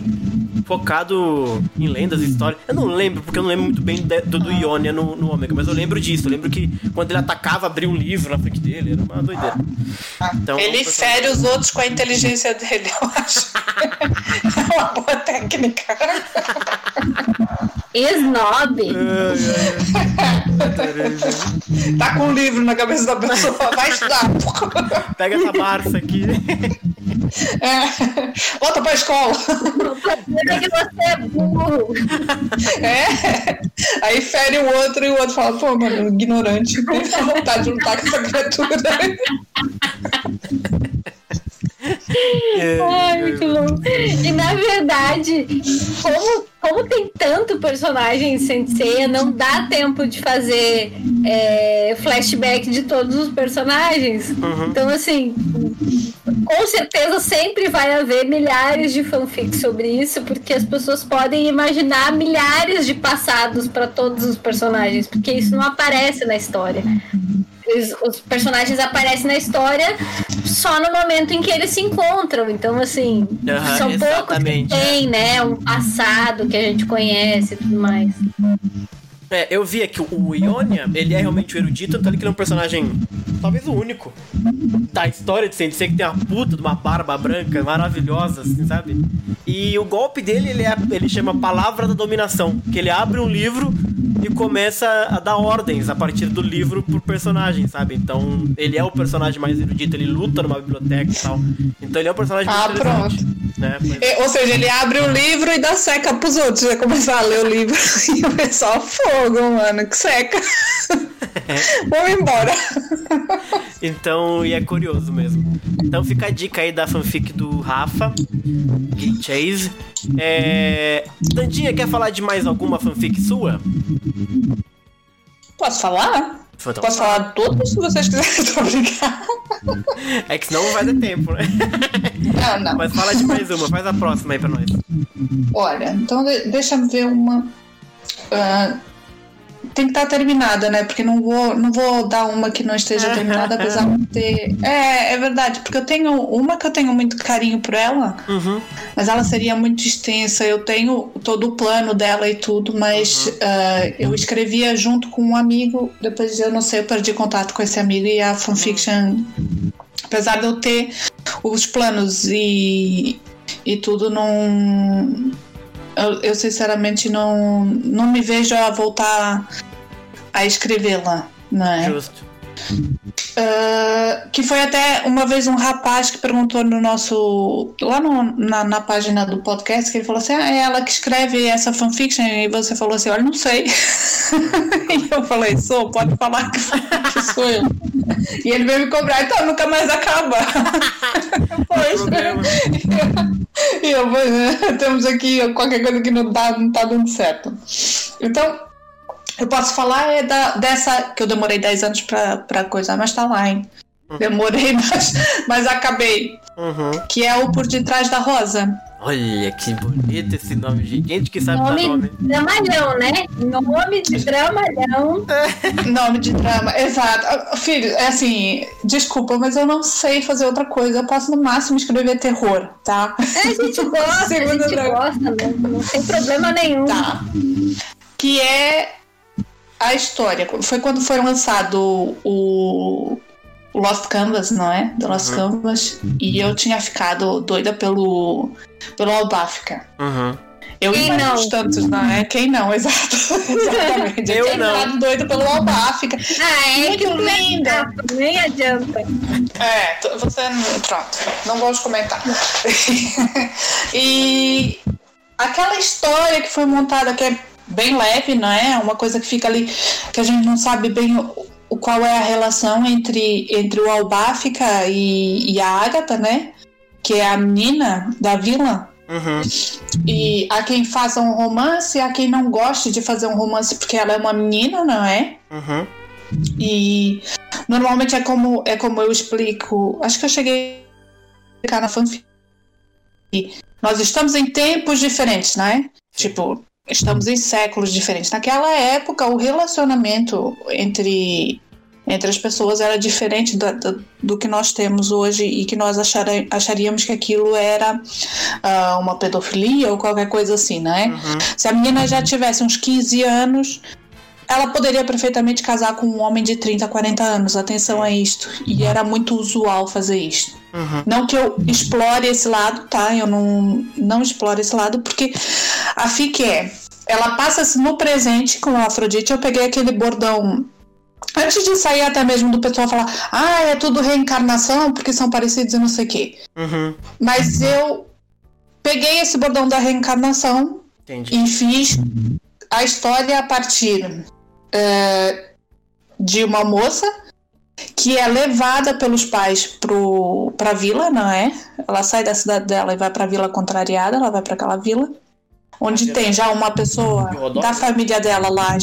focado em lendas e histórias. Eu não lembro, porque eu não lembro muito bem de- do, do Ionia no, no Ômega, mas eu lembro disso. Eu lembro que quando ele atacava, abria um livro na frente dele, era uma doideira. Então, Ele fere os outros com a inteligência dele, eu acho. É uma boa técnica. Snob. Tá com um livro na cabeça da pessoa, vai estudar. Pega essa Barça aqui. É. Volta pra escola. Lembra que você é burro. É. Aí fere o outro e o outro fala, pô, mano, ignorante. Tem vontade de lutar com essa criatura. Ai, muito bom. E na verdade, como, como tem tanto personagem em Senseiya, não dá tempo de fazer é, flashback de todos os personagens. Então, assim, com certeza sempre vai haver milhares de fanfics sobre isso, porque as pessoas podem imaginar milhares de passados para todos os personagens, porque isso não aparece na história. Os, os personagens aparecem na história só no momento em que eles se encontram. Então, assim, Aham, são poucos que tem, né? Um passado que a gente conhece e tudo mais. É, eu vi aqui o Ionia, ele é realmente o erudito, então ele é um personagem, talvez o único, da história de Sensei, que tem uma puta de uma barba branca maravilhosa, assim, sabe? E o golpe dele, ele, é, ele chama Palavra da Dominação, que ele abre um livro e começa a dar ordens a partir do livro pro personagem, sabe? Então, ele é o personagem mais erudito, ele luta numa biblioteca e tal. Então ele é um personagem Ah, muito interessante. Né? Pois- É, Ou seja, ele abre o livro e dá seca pros outros. Vai começar a ler o livro e o pessoal, fogo, mano, que seca. Vamos embora. Então, e é curioso mesmo. Então fica a dica aí da fanfic do Rafa, Gay Chase. É... Dandinha, quer falar de mais alguma fanfic sua? Posso falar? Então, Posso falar de todas se vocês quiserem, tô brincando. É que senão não vai dar tempo, né? Não, não. Mas fala de mais uma, faz a próxima aí pra nós. Olha, então de- deixa eu ver uma. ah, tem que estar terminada, né? Porque não vou, não vou dar uma que não esteja terminada, apesar de ter. É, é verdade, porque eu tenho uma que eu tenho muito carinho por ela, Uhum. mas ela seria muito extensa. Eu tenho todo o plano dela e tudo, mas ah, eu escrevia junto com um amigo. Depois eu não sei, eu perdi contato com esse amigo e a fanfiction. Apesar de eu ter os planos e, e tudo, não. Eu, eu sinceramente não, não me vejo a voltar a escrevê-la, né? Justo. Ah, que foi até uma vez um rapaz que perguntou no nosso. lá no- na, na página do podcast, que ele falou assim: ah, é ela que escreve essa fanfiction? E você falou assim: olha, não sei. e eu falei: sou, pode falar que, sou eu. E ele veio me cobrar, então nunca mais acaba. pois, problema. e eu, é, temos aqui qualquer coisa que não tá, não tá dando certo. Então, eu posso falar é da, dessa que eu demorei 10 anos pra, pra coisar, mas tá lá, hein? Demorei, mas, mas acabei. Uhum. Que é o Por Detrás da Rosa. Olha que bonito esse nome, gente. Gente que sabe dar Nome nome. dramalhão, né? Nome de dramalhão. Nome de drama, exato. Filho, é assim, desculpa, mas eu não sei fazer outra coisa. Eu posso no máximo escrever terror, tá? A gente gosta, a gente drama. gosta, não, não tem problema nenhum. Tá. Que é a história. Foi quando foi lançado o o Lost Canvas, não é? Do Lost Canvas. E eu tinha ficado doida pelo, pelo Albáfica. Uhum. Eu Quem e não? tantos, não é? Quem não, exato. Exatamente. Eu tinha não. ficado doida pelo Albáfica. Ah, é Muito linda. Nem adianta. É, você. Pronto, não gosto de comentar. e aquela história que foi montada, que é bem leve, não é? Uma coisa que fica ali, que a gente não sabe bem o, qual é a relação entre, entre o Albáfica e, e a Ágata, né? Que é a menina da vila. Uhum. E há quem faça um romance, há quem não goste de fazer um romance porque ela é uma menina, não é? Uhum. E normalmente é como, é como eu explico. Acho que eu cheguei a explicar na fanfic. Nós estamos em tempos diferentes, não é? Tipo, estamos em séculos diferentes. Naquela época, o relacionamento entre entre as pessoas era diferente do, do, do que nós temos hoje e que nós achar, acharíamos que aquilo era uh, uma pedofilia ou qualquer coisa assim, né? Uhum. Se a menina já tivesse uns 15 anos, ela poderia perfeitamente casar com um homem de 30, 40 anos. Atenção a isto. E era muito usual fazer isto. Uhum. Não que eu explore esse lado, tá? Eu não, não exploro esse lado, porque a FIC é. Ela passa-se no presente com a Afrodite. Eu peguei aquele bordão Antes de sair até mesmo do pessoal falar, ah, é tudo reencarnação porque são parecidos e não sei o quê. Uhum. Mas eu peguei esse bordão da reencarnação Entendi. e fiz a história a partir é, de uma moça que é levada pelos pais para a vila, não é? Ela sai da cidade dela e vai para a vila contrariada, ela vai para aquela vila, onde tem já uma pessoa da família dela lá.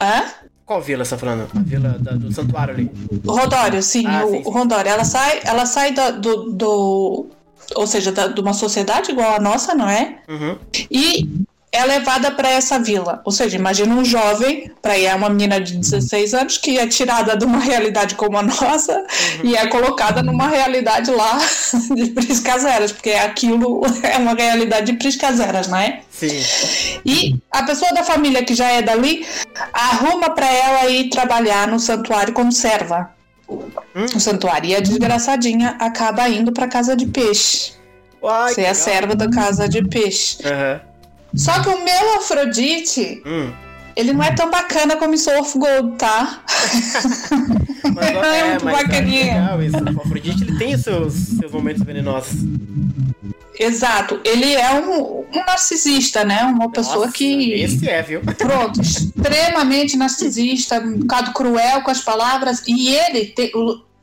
Hã? Qual vila você tá falando? A vila da, do santuário ali? Rodório, sim, ah, o, sim, sim. Rondório. Ela sai, ela sai do, do, do ou seja, da, de uma sociedade igual a nossa, não é? Uhum. E é levada para essa vila. Ou seja, imagina um jovem, para ir é uma menina de 16 anos, que é tirada de uma realidade como a nossa uhum. e é colocada numa realidade lá de priscaseras, porque aquilo é uma realidade de priscaseras, não é? Sim. E a pessoa da família que já é dali arruma para ela ir trabalhar no santuário como serva. Hum. No santuário. E a desgraçadinha acaba indo para casa de peixe. Uai, Você é a serva da casa de peixe. Uhum. Só que o meu Afrodite, hum. ele não é tão bacana como o Surf Gold, tá? mas, é, é muito mas bacaninha. É legal isso. O Afrodite ele tem os seus, seus momentos venenosos. Exato, ele é um, um narcisista, né? Uma pessoa Nossa, que. Esse é, viu? Pronto, extremamente narcisista, um bocado cruel com as palavras, e ele te,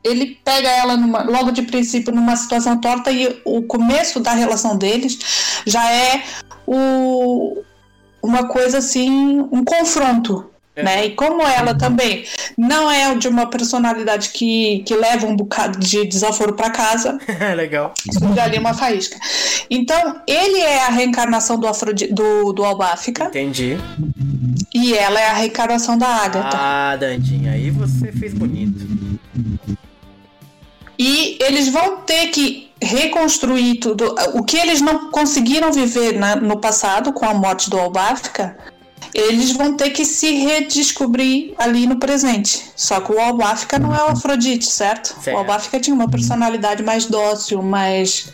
ele pega ela numa, logo de princípio numa situação torta e o começo da relação deles já é o, uma coisa assim, um confronto. É. Né? E como ela também não é de uma personalidade que, que leva um bocado de desaforo para casa, legal. Surge ali uma faísca. Então, ele é a reencarnação do, Afrodi do, do Albáfica. Entendi. E ela é a reencarnação da Ágata. Ah, Dandinha, aí você fez bonito. E eles vão ter que reconstruir tudo. O que eles não conseguiram viver na, no passado com a morte do Albáfica, eles vão ter que se redescobrir ali no presente. Só que o Albáfica não é o Afrodite, certo? certo. O Albáfica tinha uma personalidade mais dócil, mais.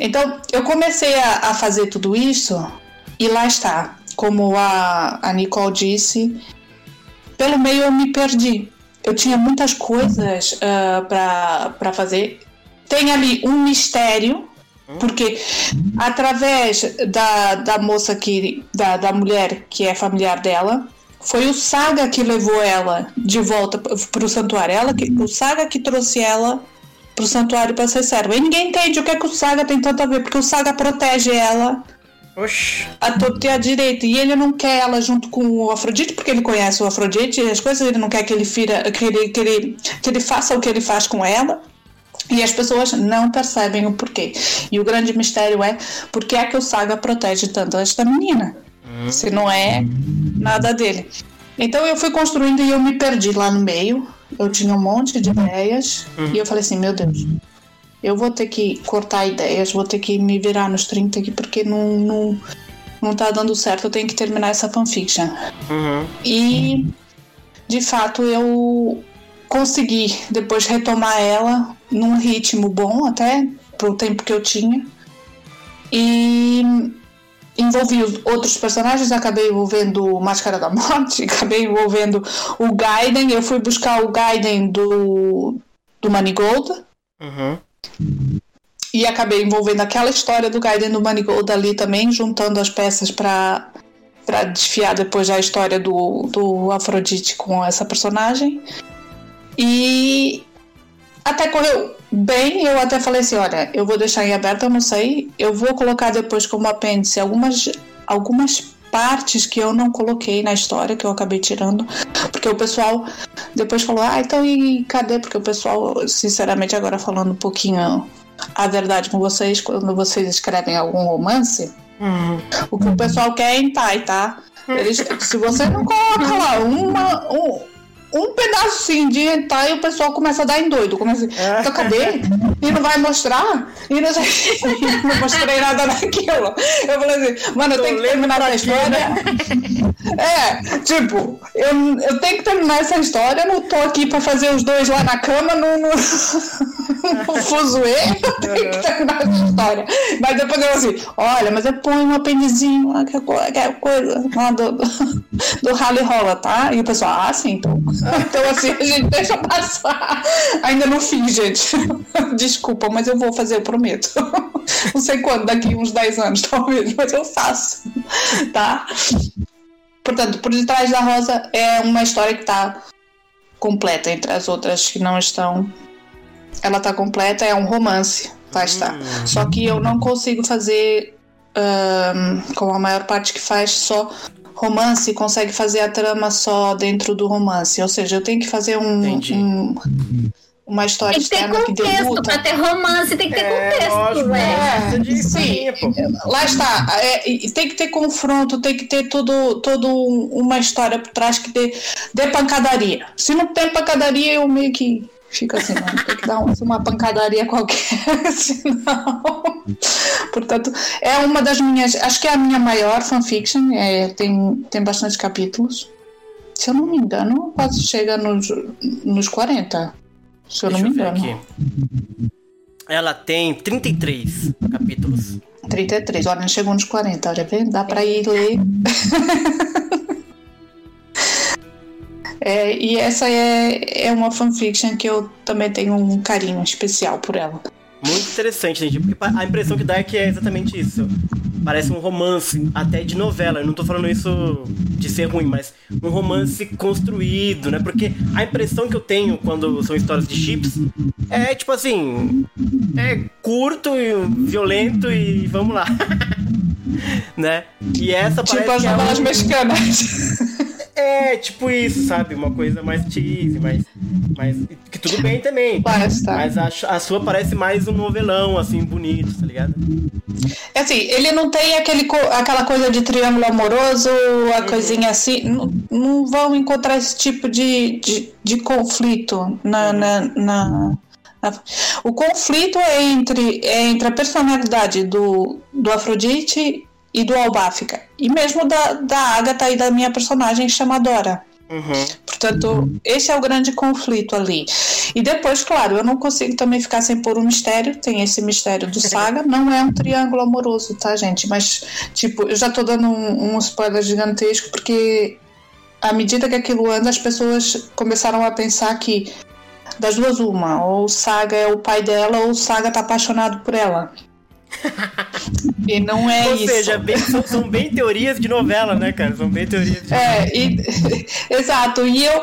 Então, eu comecei a, a fazer tudo isso e lá está. Como a, a Nicole disse, pelo meio eu me perdi. Eu tinha muitas coisas uh, ah, para fazer tem ali um mistério, porque através da, da moça que. Da, da mulher que é familiar dela, foi o Saga que levou ela de volta para o santuário. Ela que, o Saga que trouxe ela para o santuário para ser serva. E ninguém entende o que é que o Saga tem tanto a ver, porque o Saga protege ela. Oxi. A torta e a direita. E ele não quer ela junto com o Afrodite, porque ele conhece o Afrodite e as coisas, ele não quer que ele, fira, que ele, que ele, que ele faça o que ele faz com ela. E as pessoas não percebem o porquê. E o grande mistério é por que é que o Saga protege tanto esta menina? Hum. Se não é nada dele. Então eu fui construindo e eu me perdi lá no meio. Eu tinha um monte de ideias. Uhum. E eu falei assim, meu Deus, eu vou ter que cortar ideias, vou ter que me virar nos 30 aqui, porque não, não, não tá dando certo, eu tenho que terminar essa fanfiction. Uhum. E de fato eu consegui depois retomar ela num ritmo bom até pro tempo que eu tinha. E envolvi outros personagens, acabei envolvendo o Máscara da Morte, acabei envolvendo o Gaiden, eu fui buscar o Gaiden do, do Manigold. Uhum. E acabei envolvendo aquela história do Gaiden do Manigold ali também, juntando as peças para para desfiar depois a história do, do Afrodite com essa personagem. E até correu bem, eu até falei assim, olha, eu vou deixar em aberto, eu não sei, eu vou colocar depois como apêndice algumas, algumas partes que eu não coloquei na história, que eu acabei tirando, porque o pessoal depois falou, ah, então e cadê? Porque o pessoal, sinceramente, agora falando um pouquinho a verdade com vocês, quando vocês escrevem algum romance, uhum. o que o pessoal quer é em pai, tá? Eles, se você não coloca lá uma, um, um pedacinho de hentai e o pessoal começa a dar em doido. Começa assim, então cadê? E não vai mostrar? E não, não mostrei nada daquilo. Eu falei assim, mano, eu Tô tenho que terminar essa quê, história. É, tipo, eu, eu tenho que terminar essa história, eu não tô aqui pra fazer os dois lá na cama no, no, no fuzuê, eu tenho que terminar essa história. Mas depois eu assim, olha, mas eu ponho um apêndizinho lá, que é coisa lá do, do, rally rola, tá? E o pessoal, ah, sim, então. Então assim, a gente deixa passar. Ainda não fiz, gente. Desculpa, mas eu vou fazer, eu prometo. Não sei quando, daqui uns 10 anos, talvez, mas eu faço. Tá? Portanto, Por Detrás da Rosa é uma história que está completa entre as outras que não estão. Ela está completa, é um romance, vai estar. Só que eu não consigo fazer ahn, como a maior parte que faz só romance consegue fazer a trama só dentro do romance. Ou seja, eu tenho que fazer um, um- uma história Tem que ter contexto. Pra ter romance, tem que ter É, contexto, lógico, é, de sim. pô. Lá está, é, e tem que ter confronto, tem que ter todo, todo um- uma história por trás que dê, dê pancadaria. Se não tem pancadaria, eu meio que fico assim, não, tem que dar uma, uma pancadaria qualquer, senão. Portanto, é uma das minhas. Acho que é a minha maior fanfiction, é, tem, tem bastante capítulos. Se eu não me engano, quase chega nos, nos 40. Se eu Deixa não eu me ver engano. aqui. Ela tem 33 capítulos. 33, olha, não chegou nos 40, olha, vê? dá pra ir ler. É, e essa é, é uma fanfiction que eu também tenho um carinho especial por ela. Muito interessante, gente. Porque a impressão que dá é que é exatamente isso. Parece um romance, até de novela. Eu não tô falando isso de ser ruim, mas um romance construído, né? Porque a impressão que eu tenho quando são histórias de chips é tipo assim. É curto e violento e vamos lá. né? E essa Tipo parece as que é novelas um- mexicanas. É, tipo isso, sabe? Uma coisa mais cheesy, mais. mais que tudo bem também. Basta. Mas a, a sua parece mais um novelão, assim, bonito, tá ligado? É assim, ele não tem aquele, aquela coisa de triângulo amoroso, a coisinha assim. Não, não vão encontrar esse tipo de, de, de conflito na, na, na- na- O conflito é entre, é entre a personalidade do, do Afrodite e do Albáfica. E mesmo da, da Agatha e da minha personagem chamadora. Uhum. Portanto, esse é o grande conflito ali. E depois, claro, eu não consigo também ficar sem pôr um mistério. Tem esse mistério do Saga. Não é um triângulo amoroso, tá, gente? Mas, tipo, eu já tô dando um, um spoiler gigantesco porque à medida que aquilo anda, as pessoas começaram a pensar que das duas uma, ou o Saga é o pai dela ou o Saga tá apaixonado por ela. E não é Ou isso. seja, bem- são, são bem teorias de novela, né, cara? São bem teorias de. É, e- exato. E eu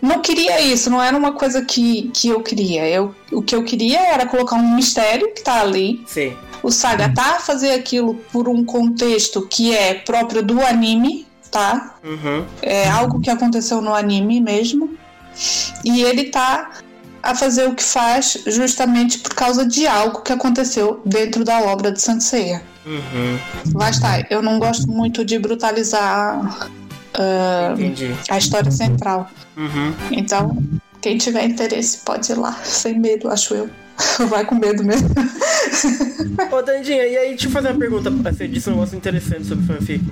não queria isso, não era uma coisa que, que eu queria. Eu, o que eu queria era colocar um mistério que tá ali. Sim. O Saga tá a fazer aquilo por um contexto que é próprio do anime, tá? Uhum. É algo que aconteceu no anime mesmo. E ele tá a fazer o que faz justamente por causa de algo que aconteceu dentro da obra de Sanseiya. Uhum. Lá está, eu não gosto muito de brutalizar Entendi. a história central. Uhum. Então, quem tiver interesse pode ir lá, sem medo, acho eu. Vai com medo mesmo. Ô, Dandinha, e aí, deixa eu fazer uma pergunta. Você disse um negócio interessante sobre fanfic.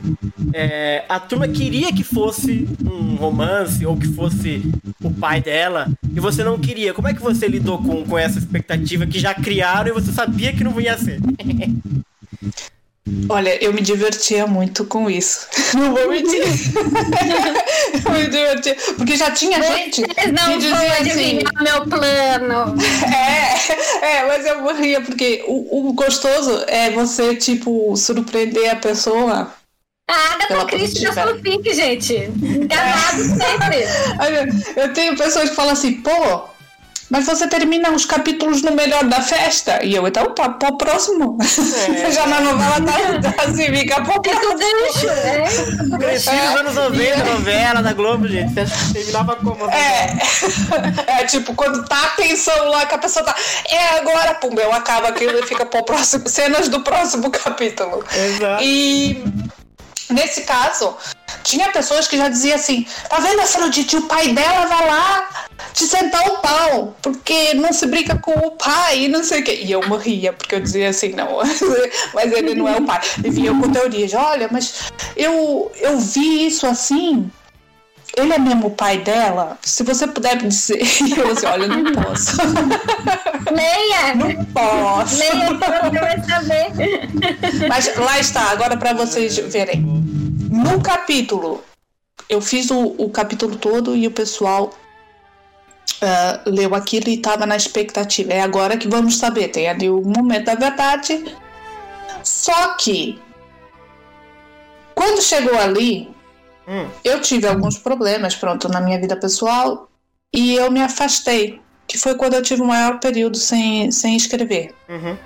É, a turma queria que fosse um romance ou que fosse o pai dela e você não queria. Como é que você lidou com, com essa expectativa que já criaram e você sabia que não ia ser? Olha, eu me divertia muito com isso. Não vou mentir. eu me divertia. Porque já tinha gente Vocês não que vão assim. adivinhar meu plano. É, é, mas eu morria, porque o, o gostoso é você, tipo, surpreender a pessoa. A Agatha Pela Christie da positiva. fanfic, gente. Enganado sempre. Olha, Eu tenho pessoas que falam assim, pô, mas você termina os capítulos no melhor da festa. E eu, então, tá, pro próximo. Já na novela tá assim, fica pro Fica próximo. o gancho, é. Cresci nos anos 90, novela da Globo, gente. Você acha que terminava como? É, é tipo, quando tá a tensão lá, que a pessoa tá. É agora, pum, eu acaba aquilo e fica pro próximo. Cenas do próximo capítulo. Exato. E nesse caso, Tinha pessoas que já diziam assim: tá vendo, Afrodite? O pai dela vai lá te sentar o pau, porque não se brinca com o pai e não sei o quê. E eu morria, porque eu dizia assim: não, mas ele não é o pai. E vinha com teorias: olha, mas eu, eu vi isso assim ele é mesmo o pai dela? Se você puder me dizer. Eu assim, olha, não posso. Leia! Não posso. Leia você vai saber. Mas lá está, agora para vocês verem. No capítulo, eu fiz o, o capítulo todo e o pessoal uh, leu aquilo e estava na expectativa. É agora que vamos saber. Tem ali o momento da verdade. Só que, quando chegou ali, Hum. eu tive alguns problemas, pronto, na minha vida pessoal e eu me afastei, que foi quando eu tive o maior período sem, sem escrever. Uhum.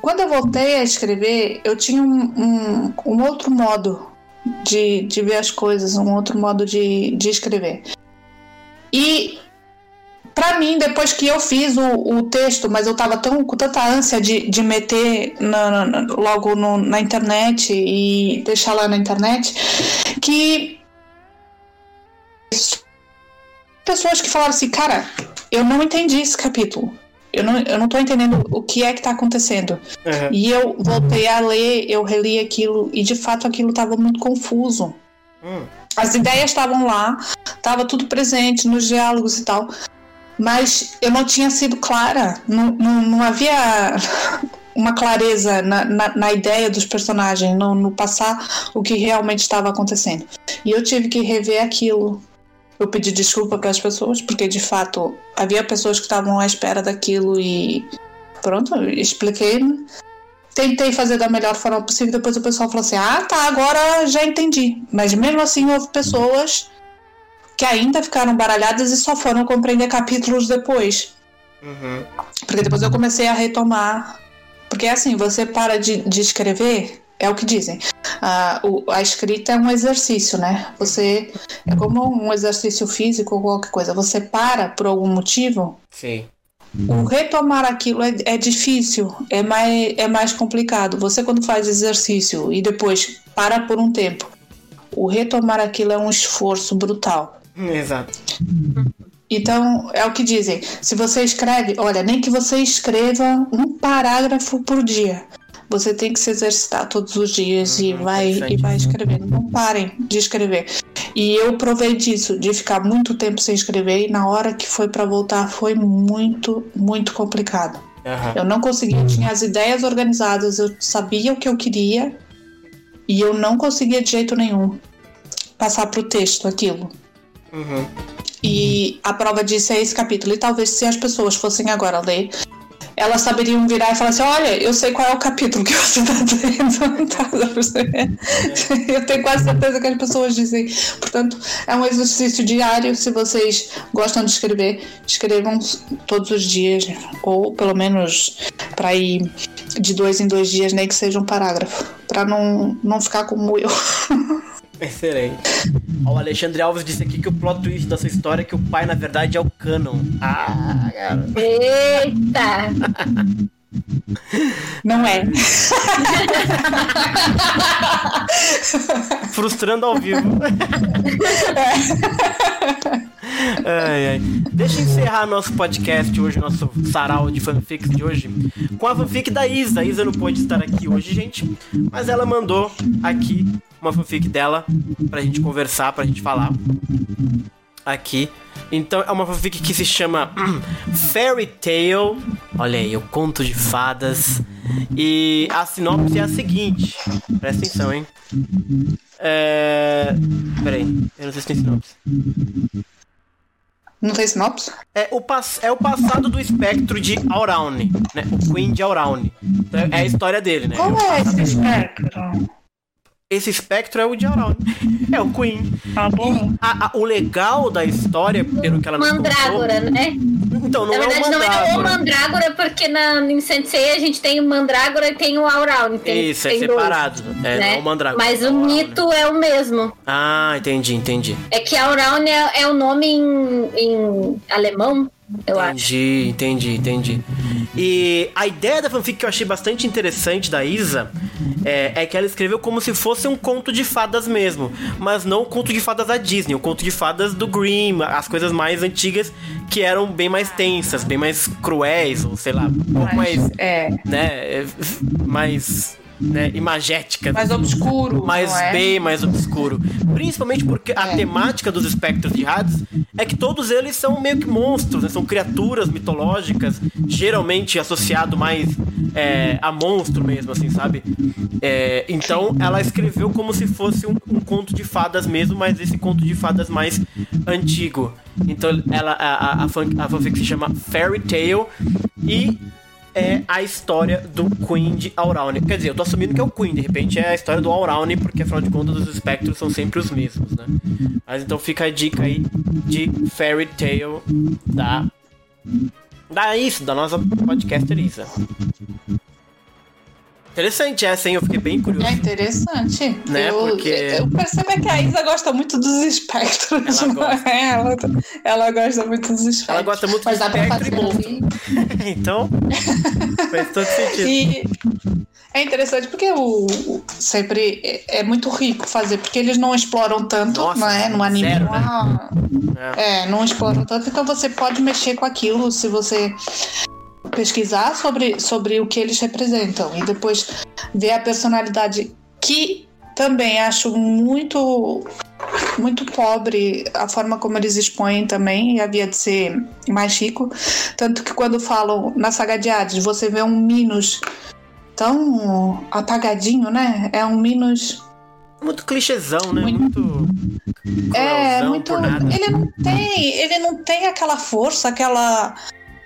Quando eu voltei a escrever, eu tinha um, um, um outro modo de, de ver as coisas, um outro modo de, de escrever. E para mim, depois que eu fiz o, o texto, mas eu tava tão, com tanta ânsia de, de meter na- na- logo no- na internet e deixar lá na internet, que pessoas que falaram assim, cara, eu não entendi esse capítulo. Eu não, eu não tô entendendo o que é que tá acontecendo. Uhum. E eu voltei a ler, eu reli aquilo, e de fato aquilo estava muito confuso. Hum. As ideias estavam lá, estava tudo presente nos diálogos e tal, mas eu não tinha sido clara, não, não, não havia uma clareza na, na, na ideia dos personagens, no, no passar o que realmente estava acontecendo. E eu tive que rever aquilo. Eu pedi desculpa para as pessoas, porque de fato havia pessoas que estavam à espera daquilo e pronto, expliquei. Tentei fazer da melhor forma possível, depois o pessoal falou assim: ah, tá, agora já entendi. Mas mesmo assim, houve pessoas que ainda ficaram baralhadas e só foram compreender capítulos depois. Uhum. Porque depois eu comecei a retomar. Porque assim, você para de, de escrever, é o que dizem. Ah, o- a escrita é um exercício, né? Você. É como um exercício físico ou qualquer coisa. Você para por algum motivo, Sim. o retomar aquilo é, é difícil, é mais, é mais complicado. Você, quando faz exercício e depois para por um tempo, o retomar aquilo é um esforço brutal. Exato. Então, é o que dizem. Se você escreve, olha, nem que você escreva um parágrafo por dia. Você tem que se exercitar todos os dias e Uhum, vai e vai escrevendo. Não parem de escrever. E eu provei disso, de ficar muito tempo sem escrever e na hora que foi para voltar foi muito, muito complicado. Aham. Eu não conseguia, eu tinha as ideias organizadas, eu sabia o que eu queria e eu não conseguia de jeito nenhum passar pro texto aquilo. Uhum. E a prova disso é esse capítulo. E talvez se as pessoas fossem agora ler, elas saberiam virar e falar assim: Olha, eu sei qual é o capítulo que você está lendo. Tá, eu tenho quase certeza que as pessoas dizem. Portanto, é um exercício diário. Se vocês gostam de escrever, escrevam todos os dias, ou pelo menos para ir de dois em dois dias, nem que seja um parágrafo, para não, não ficar como eu. Excelente. O Alexandre Alves disse aqui que o plot twist da sua história é que o pai, na verdade, é o Canon. Ah, cara. Eita! Não é. Frustrando ao vivo. ai, ai. Deixa eu encerrar nosso podcast hoje, nosso sarau de fanfics de hoje, com a fanfic da Isa. A Isa não pôde estar aqui hoje, gente, mas ela mandou aqui uma fanfic dela pra gente conversar, pra gente falar. Aqui. Então é uma fanfic que se chama Fairy Tale. Olha aí, o conto de fadas. E a sinopse é a seguinte. Presta atenção, hein? É. Peraí, eu não sei se tem sinopse. Não tem sinopse? É o, pass é o passado do espectro de Auraune, né? O Queen de Auraune. Então, é a história dele, né? Qual o é passado esse dele. espectro? Esse espectro é o de Auraune. É o Queen. Tá bom. A- a- o legal da história, pelo que ela nos Mandrágora, né? contou... Então, não Na verdade, é o não é o mandrágora. Mandrágora, porque na, em Sensei a gente tem o Mandrágora e tem o Auraune. Tem, Isso, é tem dois, separado. É, não é né? o mandrágora. Mas é o mito é o mesmo. Ah, entendi, entendi. É que Auraune é, é o nome em, em alemão, eu acho. Entendi, entendi, entendi. E a ideia da fanfic que eu achei bastante interessante da Isa é, é que ela escreveu como se fosse um conto de fadas mesmo, mas não o conto de fadas da Disney, o conto de fadas do Grimm, as coisas mais antigas que eram bem mais tensas, bem mais cruéis, ou sei lá, um pouco mais, É. né, mais né, imagéticas. Mais obscuro. mais é? bem mais obscuro. Principalmente porque a É. temática dos espectros de Hades é que todos eles são meio que monstros, né? são criaturas mitológicas, geralmente associado mais é, a monstro mesmo, assim, sabe? É, então ela escreveu como se fosse um, um conto de fadas mesmo, mas esse conto de fadas mais antigo. Então ela, a, a, a, fan, a fanfic se chama Fairy Tale e é a história do Queen de Auraune. Quer dizer, eu tô assumindo que é o Queen, de repente é a história do Auraune, porque afinal de contas os espectros são sempre os mesmos, né? Mas então fica a dica aí de Fairy Tale da. Da isso, da nossa podcaster Isa. Interessante essa, hein? Eu fiquei bem curioso. É interessante. Né, Eu, porque- eu percebo é que a Isa gosta muito dos espectros. Ela não gosta. é? Ela, ela gosta muito dos espectros. Ela gosta muito Mas de dá pra espectro e fazer monstro. ali. então, faz todo sentido. E é interessante porque o, o- sempre é, é muito rico fazer, porque eles não exploram tanto, Nossa, não é? No anime. zero, não, né? há- é, não exploram tanto, então você pode mexer com aquilo se você pesquisar sobre, sobre o que eles representam e depois ver a personalidade que também acho muito muito pobre a forma como eles expõem também e havia de ser mais rico tanto que quando falam na saga de Hades você vê um Minos tão apagadinho né é um Minos Muito clichêzão, né? Muito- Muito. é muito ele não tem ele não tem aquela força aquela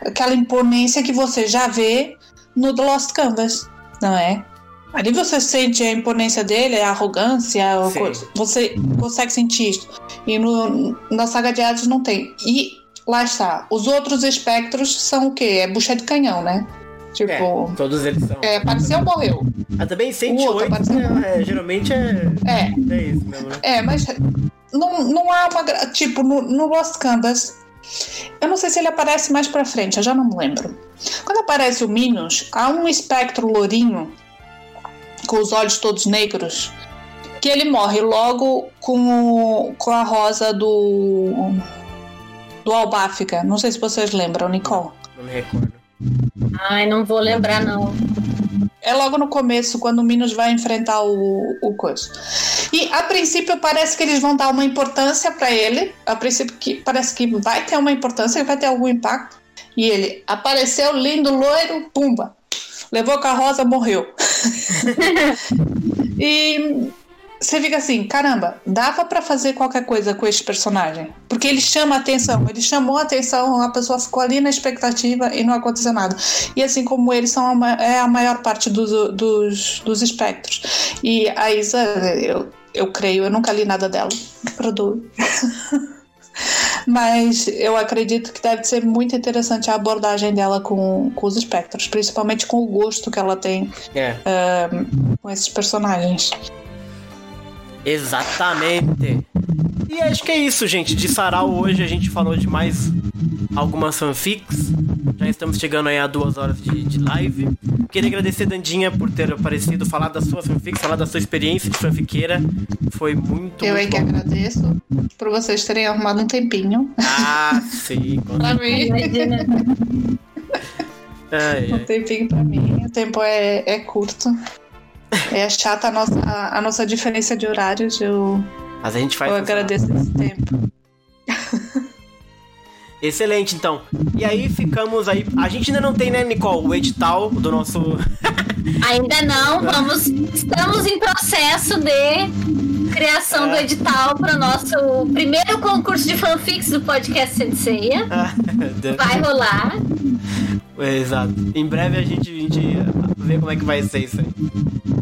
aquela imponência que você já vê no The Lost Canvas não é ali você sente a imponência dele a arrogância Sim. você consegue sentir isso e no, na saga de Hades não tem e lá está os outros espectros são o quê é bucha de canhão né tipo É, todos eles são. é, apareceu morreu Ah, também O outro 108, apareceu. né, é, geralmente é, é é isso mesmo, né? É, mas não, não há uma. Tipo, no, no Lost Canvas, eu não sei se ele aparece mais pra frente, eu já não me lembro. Quando aparece o Minos, há um espectro lourinho, com os olhos todos negros, que ele morre logo com, o- com a rosa do. do Albáfica. Não sei se vocês lembram, Nicole. Não me recordo. Ai, não vou lembrar, não. É logo no começo, quando o Minos vai enfrentar o, o. E a princípio parece que eles vão dar uma importância pra ele. A princípio que parece que vai ter uma importância, vai ter algum impacto. E ele apareceu lindo, loiro, pumba. Levou a carroça, morreu. e você fica assim, caramba, dava pra fazer qualquer coisa com este personagem. Porque ele chama a atenção, ele chamou a atenção, a pessoa ficou ali na expectativa e não aconteceu nada. E assim como eles são a, é a maior parte dos, dos, dos espectros. E a Isa, eu, eu creio, eu nunca li nada dela, perdoe. Mas eu acredito que deve ser muito interessante a abordagem dela com, com os espectros, principalmente com o gosto que ela tem É, com esses personagens. Exatamente. E acho que é isso, gente. De Sarau hoje a gente falou de mais algumas fanfics. Já estamos chegando aí a duas horas de, de live. Queria agradecer, Dandinha, por ter aparecido, falar das suas fanfics, falar da sua experiência de fanfiqueira. Foi muito, eu é muito que bom. agradeço por vocês terem arrumado um tempinho Ah, sim. pra mim. Imagina. Ai, Um ai. tempinho pra mim. O tempo é, é curto. É chata a nossa, a nossa diferença de horários. Eu, Mas a gente faz. eu agradeço esse tempo. Excelente, então. E aí ficamos aí. A gente ainda não tem, né, Nicole, o edital do nosso. Ainda não, vamos. Estamos em processo de criação do edital para o nosso primeiro concurso de fanfics do podcast Senseia. Vai rolar. Exato. Em breve a gente, a gente vê como é que vai ser isso aí.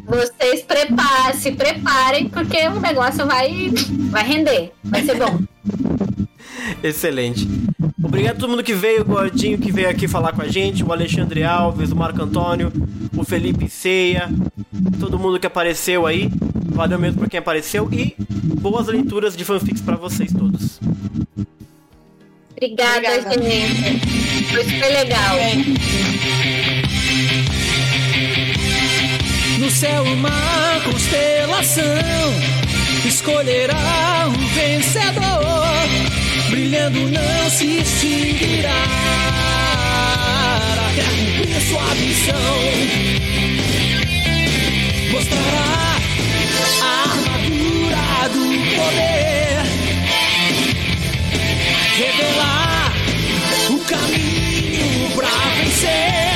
Vocês preparem, se preparem, porque o negócio vai, vai render. Vai ser bom. Excelente. Obrigado a todo mundo que veio, o Gordinho que veio aqui falar com a gente, o Alexandre Alves, o Marco Antônio, o Felipe Ceia, todo mundo que apareceu aí. Valeu mesmo pra quem apareceu e boas leituras de fanfics para vocês todos. Obrigada, Obrigada gente. Foi super legal. No céu uma constelação escolherá um vencedor brilhando não se extinguirá até cumprir sua missão. Mostrará a armadura do poder, revelar o caminho pra vencer.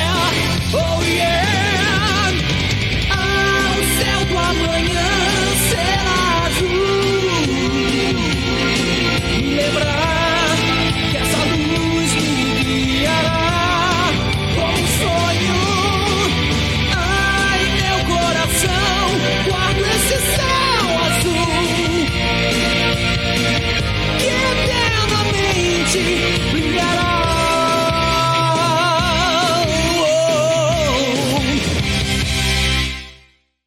she